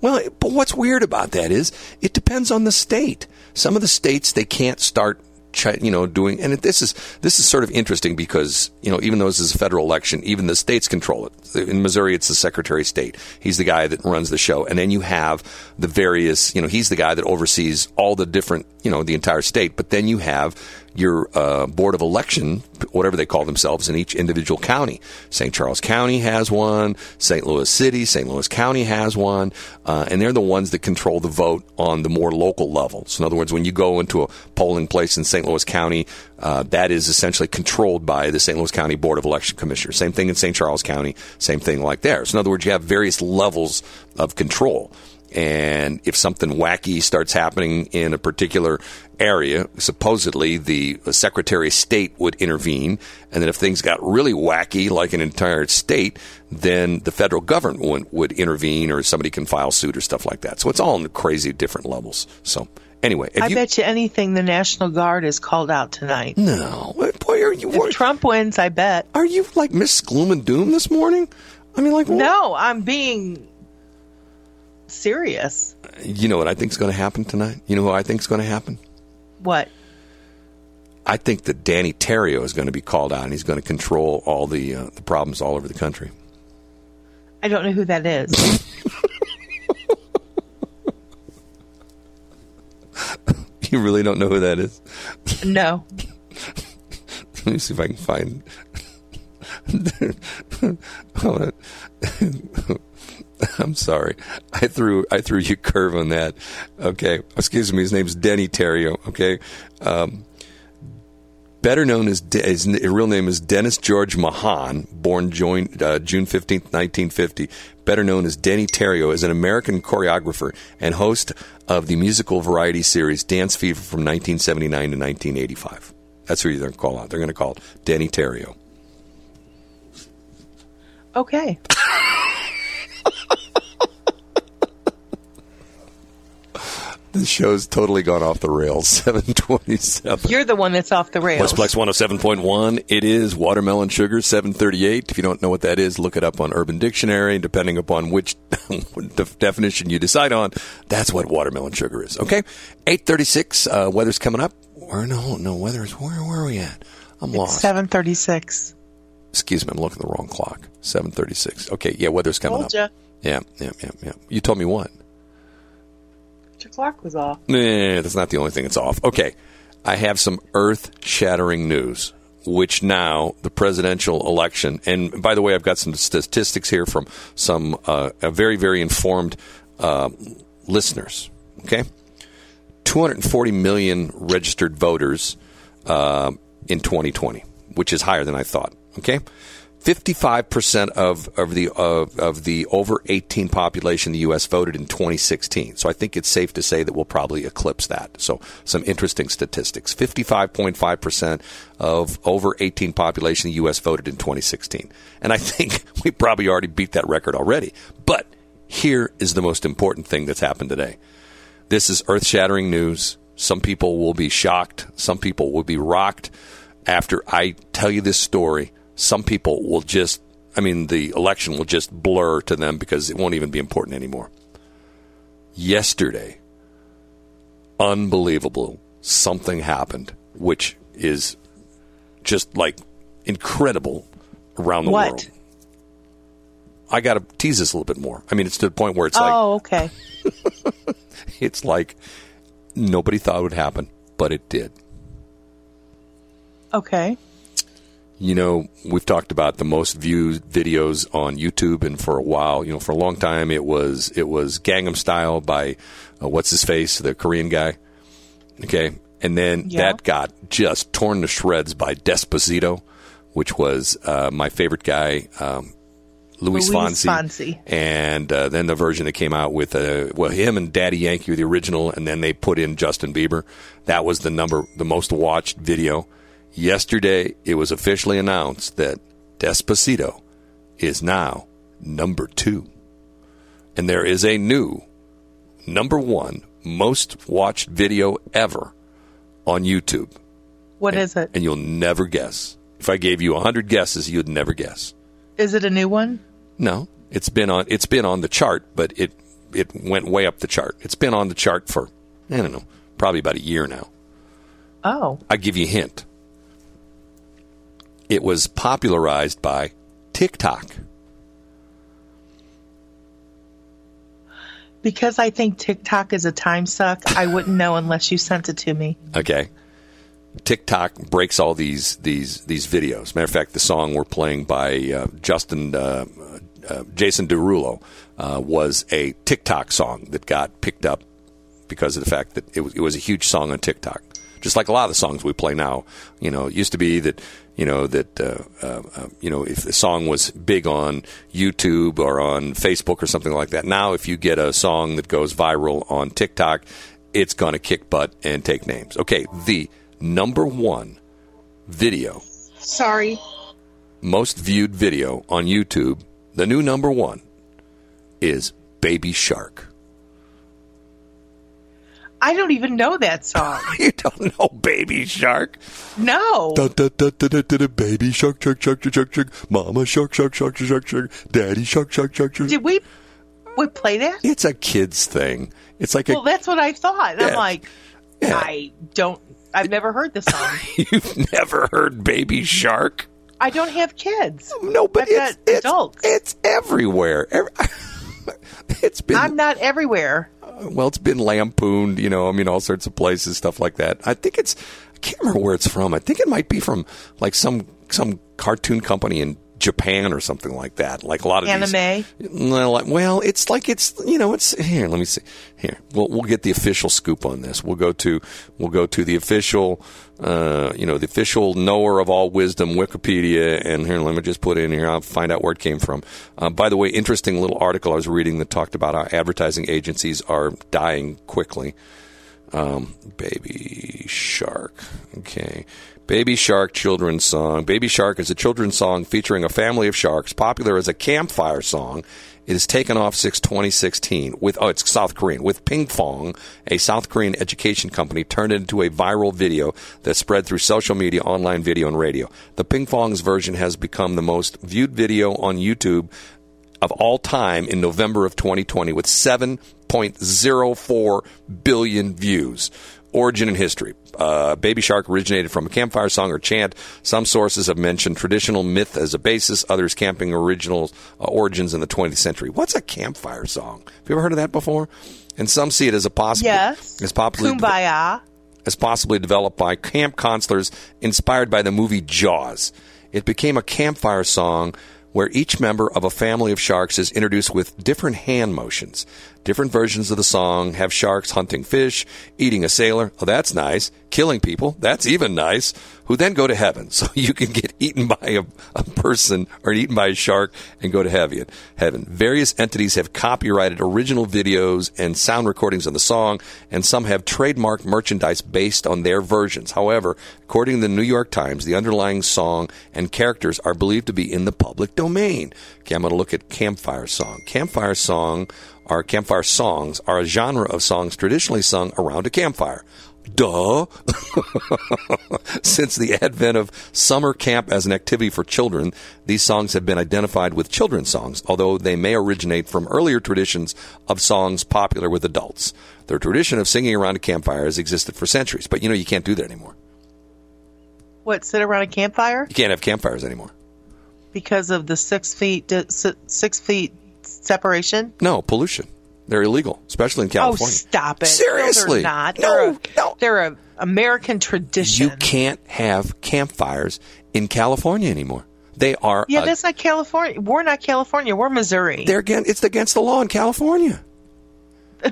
Well, but what's weird about that is it depends on the state. Some of the states they can't start, you know, doing. And this is this is sort of interesting because you know even though this is a federal election, even the states control it. In Missouri, it's the Secretary of State. He's the guy that runs the show, and then you have the various. You know, he's the guy that oversees all the different. You know, the entire state. But then you have your uh, board of election, whatever they call themselves, in each individual county. St. Charles County has one. St. Louis City, St. Louis County has one, uh, and they're the ones that control the vote on the more local level. So, in other words, when you go into a polling place in St. Louis County, uh, that is essentially controlled by the St. Louis County Board of Election Commissioners. Same thing in St. Charles County, same thing like there. So, in other words, you have various levels of control. And if something wacky starts happening in a particular area, supposedly the Secretary of State would intervene. And then if things got really wacky, like an entire state, then the federal government would, would intervene or somebody can file suit or stuff like that. So it's all in crazy different levels. So anyway, if I you, bet you anything the National Guard is called out tonight. no, boy, are you, If Trump wins, I bet. are you like Miss Gloom and Doom this morning? I mean, like, what? No, I'm being serious. you know what I think is going to happen tonight? You know who I think is going to happen? What? I think that Danny Terrio is going to be called out, and he's going to control all the uh, the problems all over the country. I don't know who that is. You really don't know who that is? no. Let me see if I can find. Hold on. I'm sorry. I threw I threw you a curve on that. Okay. Excuse me. His name's Denny Terrio. Okay. Um, better known as De- his real name is Dennis George Mahan, born join, uh, June 15th, 1950. Better known as Denny Terrio, is an American choreographer and host of the musical variety series Dance Fever from 1979 to 1985. That's who they're going to call out. They're going to call it Denny Terrio. Okay. The show's totally gone off the rails. 727. You're the one that's off the rails. Westplex 107.1. It is watermelon sugar 738. If you don't know what that is, look it up on Urban Dictionary. Depending upon which def- definition you decide on, that's what watermelon sugar is. Okay? 836. Uh, weather's coming up. Or no, no, weather's, where, where are we at? I'm It's lost. 736. Excuse me, I'm looking at the wrong clock. 736. Okay, yeah, weather's coming Told up. ya. Yeah, yeah, yeah, yeah. You told me what? Your clock was off. Nah, that's not the only thing that's off. Okay, I have some earth shattering news, which now the presidential election, and by the way, I've got some statistics here from some uh, uh, very, very informed uh, listeners. Okay, 240 million registered voters uh, in 2020, which is higher than I thought. Okay. 55% of, of the of, of the over 18 population in the U.S. voted in 2016. So I think it's safe to say that we'll probably eclipse that. So some interesting statistics. 55.5% of over 18 population in the U.S. voted in 2016. And I think we probably already beat that record already. But here is the most important thing that's happened today. This is earth shattering news. Some people will be shocked. Some people will be rocked after I tell you this story. Some people will just, I mean, the election will just blur to them because it won't even be important anymore. Yesterday, unbelievable, something happened, which is just like incredible around the What? world. I got to tease this a little bit more. I mean, it's to the point where it's like, oh, okay. it's like nobody thought it would happen, but it did. Okay. You know, we've talked about the most viewed videos on YouTube, and for a while, you know, for a long time, it was it was Gangnam Style by uh, what's his face, the Korean guy. Okay, and then Yeah. that got just torn to shreds by Despacito, which was uh, my favorite guy, um, Luis, Luis Fonsi. Fonsi. And uh, then the version that came out with uh, well, him and Daddy Yankee were the original, and then they put in Justin Bieber. That was the number, the most watched video. Yesterday, it was officially announced that Despacito is now number two, and there is a new number one most watched video ever on YouTube, What is it? and you'll never guess. If I gave you a hundred guesses, you'd never guess. Is it a new one? No, it's been on it's been on the chart, but it it went way up the chart. It's been on the chart for I don't know, probably about a year now. Oh, I give you a hint. It was popularized by TikTok. because I think TikTok is a time suck. I wouldn't know unless you sent it to me. Okay. TikTok breaks all these these these videos. Matter of fact, the song we're playing by uh, Justin uh, uh, Jason Derulo uh, was a TikTok song that got picked up because of the fact that it was, it was a huge song on TikTok. Just like a lot of the songs we play now, you know, it used to be that you know that uh, uh, uh, you know if the song was big on YouTube or on Facebook or something like that. Now, if you get a song that goes viral on TikTok, it's going to kick butt and take names. Okay, the number one video, Sorry. most viewed video on YouTube, the new number one is Baby Shark. I don't even know that song. You don't know Baby Shark? No. Da, da, da, da, da, da, da, baby shark, shark, shark, shark, shark, shark, mama shark, shark, shark, shark, shark, daddy shark, shark, shark, shark. Did we we play that? It's a kid's thing. It's like a, Well, that's what I thought. Yeah. I'm like, Yeah. I don't. I've never heard the song. you've never heard Baby Shark? I don't have kids. No, but I've it's, it's, adults. it's everywhere. Every, it's been I'm not everywhere. Well, it's been lampooned, you know, I mean, all sorts of places, stuff like that. I think it's, I can't remember where it's from. I think it might be from like some, some cartoon company in Japan or something like that. Like a lot of Anime? These, like, well, it's like it's, you know, it's here. Let me see. Here, we'll we'll get the official scoop on this. We'll go to we'll go to the official, uh, you know, the official knower of all wisdom, Wikipedia. And here, let me just put in here. I'll find out where it came from. Uh, by the way, interesting little article I was reading that talked about how advertising agencies are dying quickly. Um, Baby Shark. Okay. Baby Shark children's song. Baby Shark is a children's song featuring a family of sharks, popular as a campfire song. It has taken off since 2016 with, oh, it's South Korean, with Pinkfong, a South Korean education company, turned it into a viral video that spread through social media, online video, and radio. The Pinkfong's version has become the most viewed video on YouTube of all time in November of 2020 with 7.04 billion views. Origin and history. Uh, Baby Shark originated from a campfire song or chant. Some sources have mentioned traditional myth as a basis, others camping original uh, origins in the 20th century. What's a campfire song? Have you ever heard of that before? And some see it as a possible, Yes. as popularly Kumbaya. as possibly developed by camp counselors inspired by the movie Jaws. It became a campfire song where each member of a family of sharks is introduced with different hand motions. Different versions of the song have sharks hunting fish, eating a sailor, oh that's nice, killing people, that's even nice, who then go to heaven. So you can get eaten by a, a person or eaten by a shark and go to heaven. Heaven. Various entities have copyrighted original videos and sound recordings of the song, and some have trademarked merchandise based on their versions. However, according to the New York Times, the underlying song and characters are believed to be in the public domain. Okay, I'm going to look at campfire song. Campfire song or campfire songs are a genre of songs traditionally sung around a campfire. Duh. Since the advent of summer camp as an activity for children, these songs have been identified with children's songs, although they may originate from earlier traditions of songs popular with adults. The tradition of singing around a campfire has existed for centuries, but you know you can't do that anymore. What? Sit around a campfire You can't have campfires anymore. because of the six feet six feet separation. No, pollution. They're illegal, especially in Oh, California. stop it! Seriously. no, they're not. No, they're a, no. They're a American tradition. You can't have campfires in California anymore. They are. Yeah, uh, that's not California. We're not California. We're Missouri. they're against. It's against the law in California.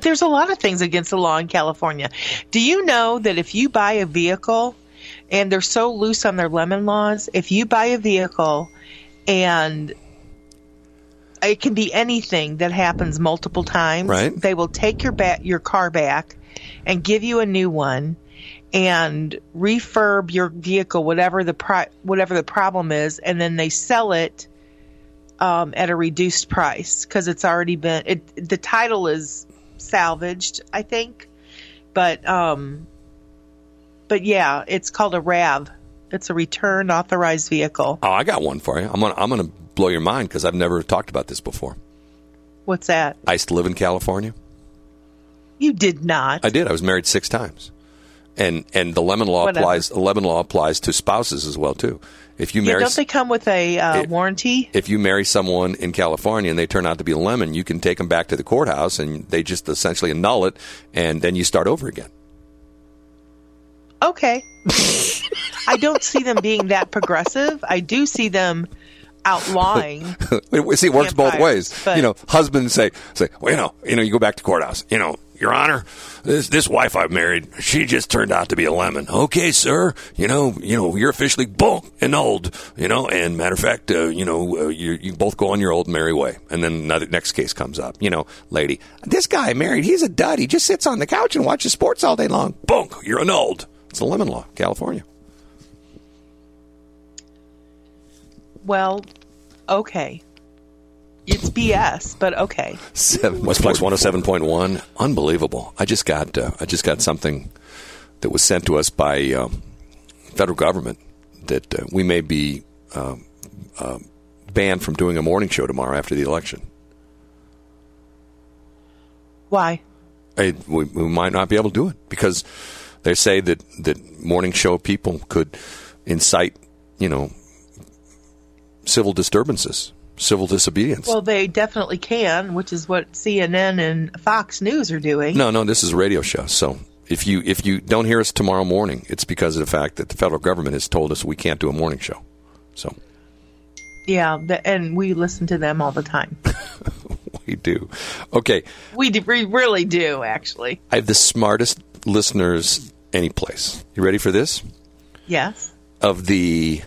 There's a lot of things against the law in California. Do you know that if you buy a vehicle, and they're so loose on their lemon laws, if you buy a vehicle and it can be anything that happens multiple times, Right. they will take your ba- your car back and give you a new one and refurb your vehicle whatever the pri- whatever the problem is and then they sell it um, at a reduced price because it's already been it, the title is salvaged I think but um but yeah it's called a RAV it's a return authorized vehicle Oh, I got one for you. I'm gonna I'm gonna blow your mind because I've never talked about this before. what's that I used to live in California. you did not I did. I was married six times, and and the lemon law Whatever. applies. The lemon law applies to spouses as well too. If you yeah, marry don't they come with a uh, It- warranty if you marry someone in California and they turn out to be a lemon, you can take them back to the courthouse and they just essentially annul it, and then you start over again. okay I don't see them being that progressive I do see them outlawing see, it works both ways. but- You know, husbands say, say, well, you know, you know, you go back to courthouse. You know, Your Honor, this this wife I've married, she just turned out to be a lemon. Okay, sir. You know, you know, you're officially boom annulled. You know, and matter of fact, uh, you know, uh, you you both go on your old merry way. And then another next case comes up. You know, lady, this guy married, he's a dud. He just sits on the couch and watches sports all day long. Boom, you're annulled. It's the lemon law, California. Well okay it's BS but okay Seven, Westplex 107.1. Unbelievable. I just got uh, I just got something that was sent to us by um, federal government that uh, we may be um, uh, banned from doing a morning show tomorrow after the election. why I, we, we might not be able to do it because they say that, that morning show people could incite, you know, civil disturbances, civil disobedience. Well, they definitely can, which is what CNN and Fox News are doing. No, no, this is a radio show. So if you if you don't hear us tomorrow morning, it's because of the fact that the federal government has told us we can't do a morning show. So Yeah, the, and we listen to them all the time. we do. Okay, We, do, we really do, actually. I have the smartest listeners any place. You ready for this? Yes. Of the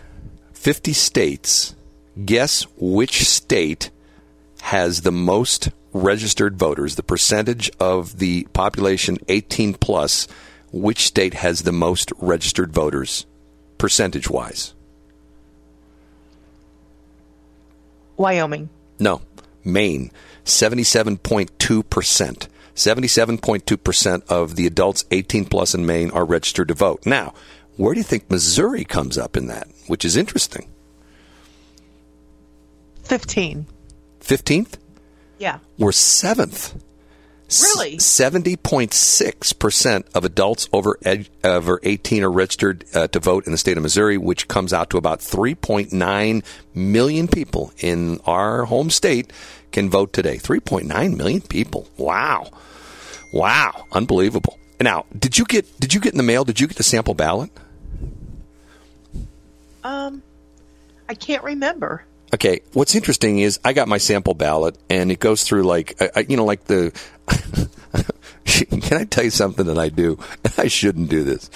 50 states, guess which state has the most registered voters, the percentage of the population 18 plus, which state has the most registered voters percentage wise? Wyoming. No, Maine, 77.2%. 77.2% of the adults 18 plus in Maine are registered to vote. Now, where do you think Missouri comes up in that? Which is interesting. 15. 15th? Yeah. We're seventh. Really? Seventy point six percent of adults over ed, over eighteen are registered uh, to vote in the state of Missouri, which comes out to about three point nine million people in our home state can vote today. Three point nine million people. Wow, wow, unbelievable. Now, did you get did you get in the mail? Did you get the sample ballot? Um, I can't remember. Okay, what's interesting is I got my sample ballot, and it goes through like I, I- you know, like the. Can I tell you something that I do? I shouldn't do this.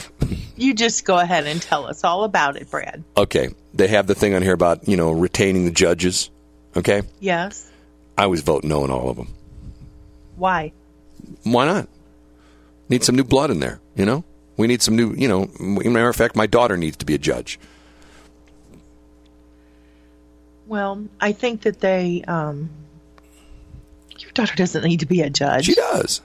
You just go ahead and tell us all about it, Brad. Okay, they have the thing on here about you know retaining the judges. Okay, Yes. I always vote no on all of them. Why? Why not? Need some new blood in there. You know, we need some new. You know, matter of fact, my daughter needs to be a judge. Well, I think that they. Um, your daughter doesn't need to be a judge. She does.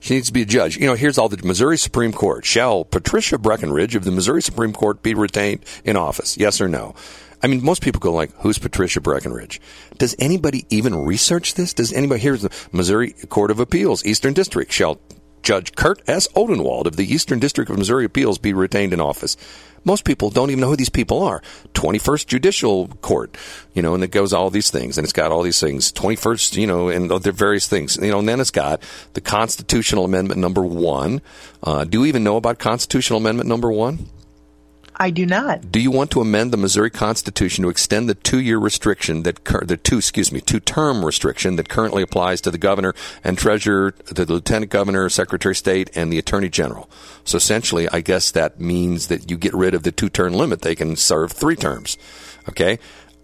She needs to be a judge. You know, here's all the Missouri Supreme Court. Shall Patricia Breckenridge of the Missouri Supreme Court be retained in office? Yes or no? I mean, most people go like, "Who's Patricia Breckenridge?" Does anybody even research this? Does anybody? Here's the Missouri Court of Appeals, Eastern District. Shall Judge Kurt S. Odenwald of the Eastern District of Missouri Appeals be retained in office? Most people don't even know who these people are. 21st Judicial Court, you know, and it goes all these things, and it's got all these things. 21st, you know, and there are various things, you know, and then it's got the Constitutional Amendment number one. Uh, do you even know about Constitutional Amendment number one? I do not. Do you want to amend the Missouri Constitution to extend the two-year restriction that cur- the two, excuse me, two-term restriction that currently applies to the governor and treasurer, the lieutenant governor, secretary of state, and the attorney general? So essentially, I guess that means that you get rid of the two-term limit; they can serve three terms. Okay,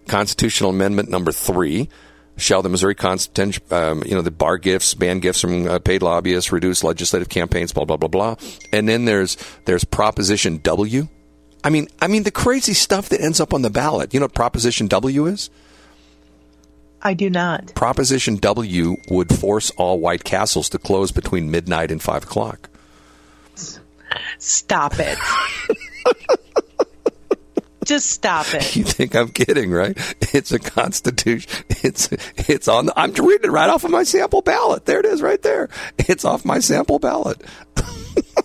constitutional amendment number three. Shall the Missouri Constitution, um, you know, the bar gifts, ban gifts from uh, paid lobbyists, reduce legislative campaigns, blah blah blah blah, and then there's there's Proposition W, I mean, I mean the crazy stuff that ends up on the ballot. You know what Proposition W is? I do not. Proposition W would force all White Castles to close between midnight and five o'clock. Stop it. Just stop it. You think I'm kidding, right? It's a constitution. It's it's on. The, I'm reading it right off of my sample ballot. There it is, right there. It's off my sample ballot.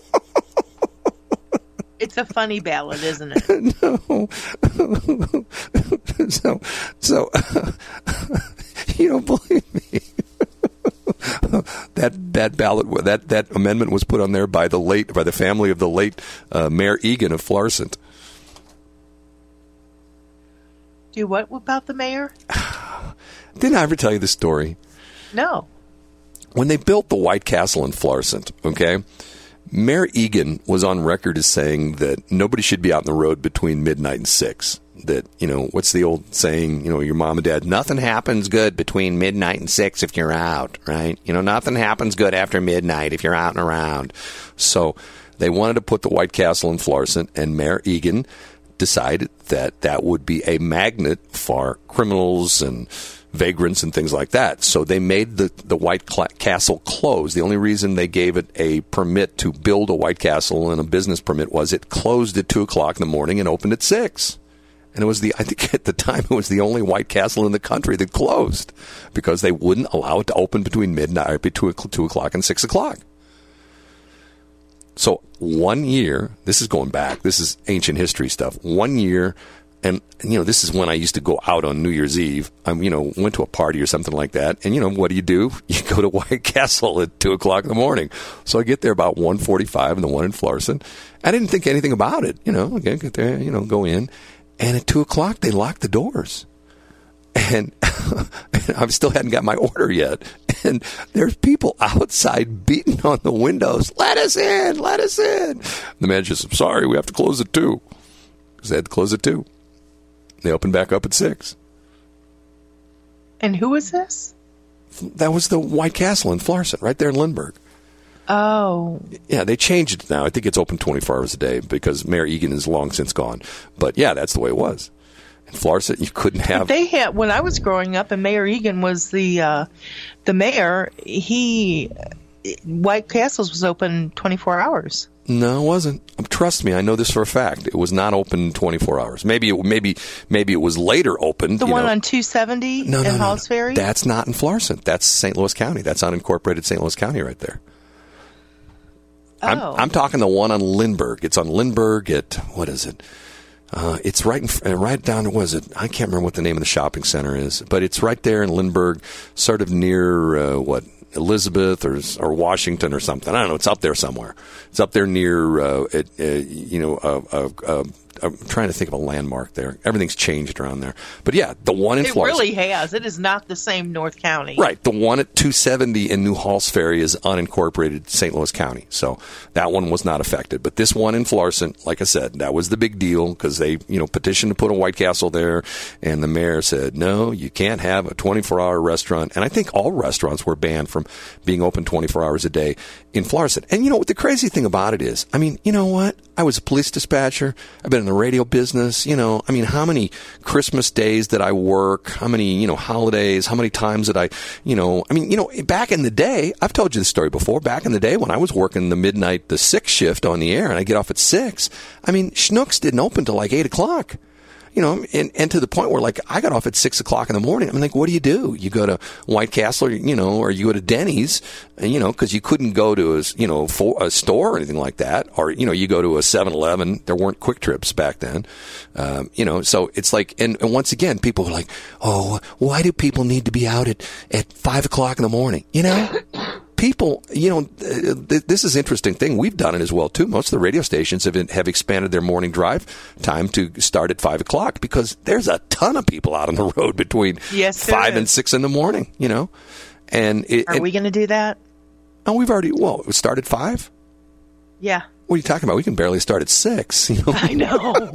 It's a funny ballad, isn't it? no. so, so you don't believe me. that that ballot that that amendment was put on there by the late by the family of the late uh, Mayor Eagan of Florissant. Do what about the mayor? Didn't I ever tell you the story? No. When they built the White Castle in Florissant, okay, Mayor Eagan was on record as saying that nobody should be out on the road between midnight and six. That, you know, what's the old saying, you know, your mom and dad, nothing happens good between midnight and six if you're out, right? You know, nothing happens good after midnight if you're out and around. So they wanted to put the White Castle in Florissant, and Mayor Eagan decided that that would be a magnet for criminals and vagrants and things like that. So they made the, the White Castle close. The only reason they gave it a permit to build a White Castle and a business permit was it closed at 2 o'clock in the morning and opened at 6. And it was the, I think at the time, it was the only White Castle in the country that closed because they wouldn't allow it to open between midnight, between 2 o'clock and 6 o'clock. So one year, this is going back, this is ancient history stuff. One year, and you know this is when I used to go out on New Year's Eve. I you know went to a party or something like that, and you know what do you do? You go to White Castle at two o'clock in the morning. So I get there about one forty-five and the one in Florissant. I didn't think anything about it. You know, again, get there, you know, go in, and at two o'clock they lock the doors, and I still hadn't got my order yet. And there's people outside beating on the windows. Let us in, let us in. The manager says, "I'm sorry, we have to close at two because they had to close at two. They opened back up at six. And who was this? That was the White Castle in Florissant, right there in Lindbergh. Oh. Yeah, they changed it now. I think it's open 24 hours a day because Mayor Eagan is long since gone. But yeah, that's the way it was. In Florissant, you couldn't have. But they had when I was growing up, and Mayor Eagan was the uh, the mayor. He White Castles was open 24 hours. No, it wasn't. Trust me, I know this for a fact. It was not open 24 hours. Maybe it, maybe maybe it was later opened. The one know. on 270 no, no, in no, Halls no. Ferry? That's not in Florissant. That's St. Louis County. That's unincorporated St. Louis County right there. Oh. I'm, I'm talking the one on Lindbergh. It's on Lindbergh at what is it? Uh, it's right in, right down. It was it? I can't remember what the name of the shopping center is, but it's right there in Lindbergh, sort of near uh, what Elizabeth or or Washington or something. I don't know. It's up there somewhere. It's up there near uh, it, uh, you know uh, uh, uh, I'm trying to think of a landmark there. Everything's changed around there. But yeah, the one in it Florissant. really has. It is not the same North County. Right. The one at 270 in New Halls Ferry is unincorporated St. Louis County. So that one was not affected. But this one in Florissant, like I said, that was the big deal because they, you know, petitioned to put a White Castle there. And the mayor said, no, you can't have a 24 hour restaurant. And I think all restaurants were banned from being open 24 hours a day in Florissant. And you know what the crazy thing about it is? I mean, you know what? I was a police dispatcher. I've been in the radio business. You know, I mean, how many Christmas days did I work? How many, you know, holidays? How many times did I, you know, I mean, you know, back in the day, I've told you the story before. Back in the day when I was working the midnight, the six shift on the air and I get off at six, I mean, Schnucks didn't open till like eight o'clock you know, and, and to the point where like I got off at six o'clock in the morning. I'm like, what do you do? You go to White Castle, or, you know, or you go to Denny's, you know, because you couldn't go to a, you know, for a store or anything like that, or you know, you go to a 7-Eleven. There weren't QuikTrips back then, um, you know. So it's like, and, and once again, people are like, oh, why do people need to be out at at five o'clock in the morning? You know. people, you know, th- this is interesting thing. We've done it as well too. Most of the radio stations have have expanded their morning drive time to start at five o'clock because there's a ton of people out on the road between Yes, five is. and six in the morning. You know, and it, Are we going to do that? oh, we've already well it started five. Yeah. What are you talking about? We can barely start at six. You know, I know.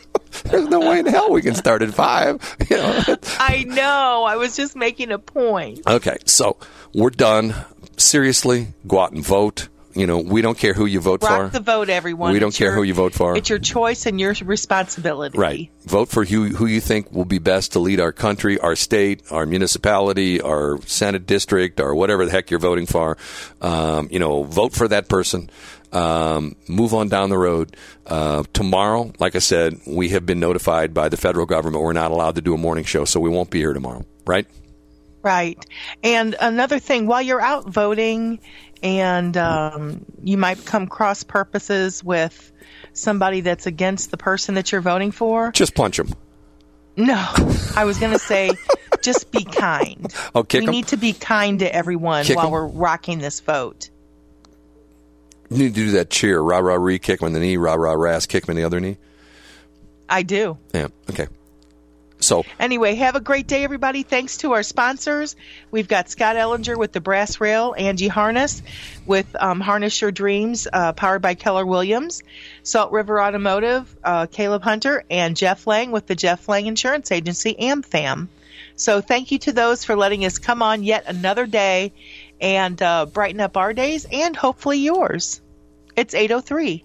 there's no way in hell we can start at five. You know, I know. I was just making a point. Okay, so we're done. Seriously, go out and vote. You know, we don't care who you vote Rock for. the vote, everyone. We don't It's care your- who you vote for. It's your choice and your responsibility. Right. Vote for who, who you think will be best to lead our country, our state, our municipality, our Senate district, or whatever the heck you're voting for. Um, you know, vote for that person. Um, move on down the road. Uh, tomorrow, like I said, we have been notified by the federal government we're not allowed to do a morning show, so we won't be here tomorrow. Right? Right. And another thing, while you're out voting and um, you might come cross purposes with somebody that's against the person that you're voting for, Just punch them. no, I was going to say just be kind. Oh, kick we 'em? need to be kind to everyone Kick while 'em? we're rocking this vote. You need to do that cheer, rah rah ree, kick him in the knee, rah rah ras, kick him in the other knee. I do. Yeah. Okay. So Anyway, have a great day, everybody. Thanks to our sponsors. We've got Scott Ellinger with the Brass Rail, Angie Harness with um, Harness Your Dreams, uh, powered by Keller Williams, Salt River Automotive, uh, Caleb Hunter, and Jeff Lang with the Jeff Lang Insurance Agency, AmFam. So thank you to those for letting us come on yet another day and uh, brighten up our days and hopefully yours. It's 803.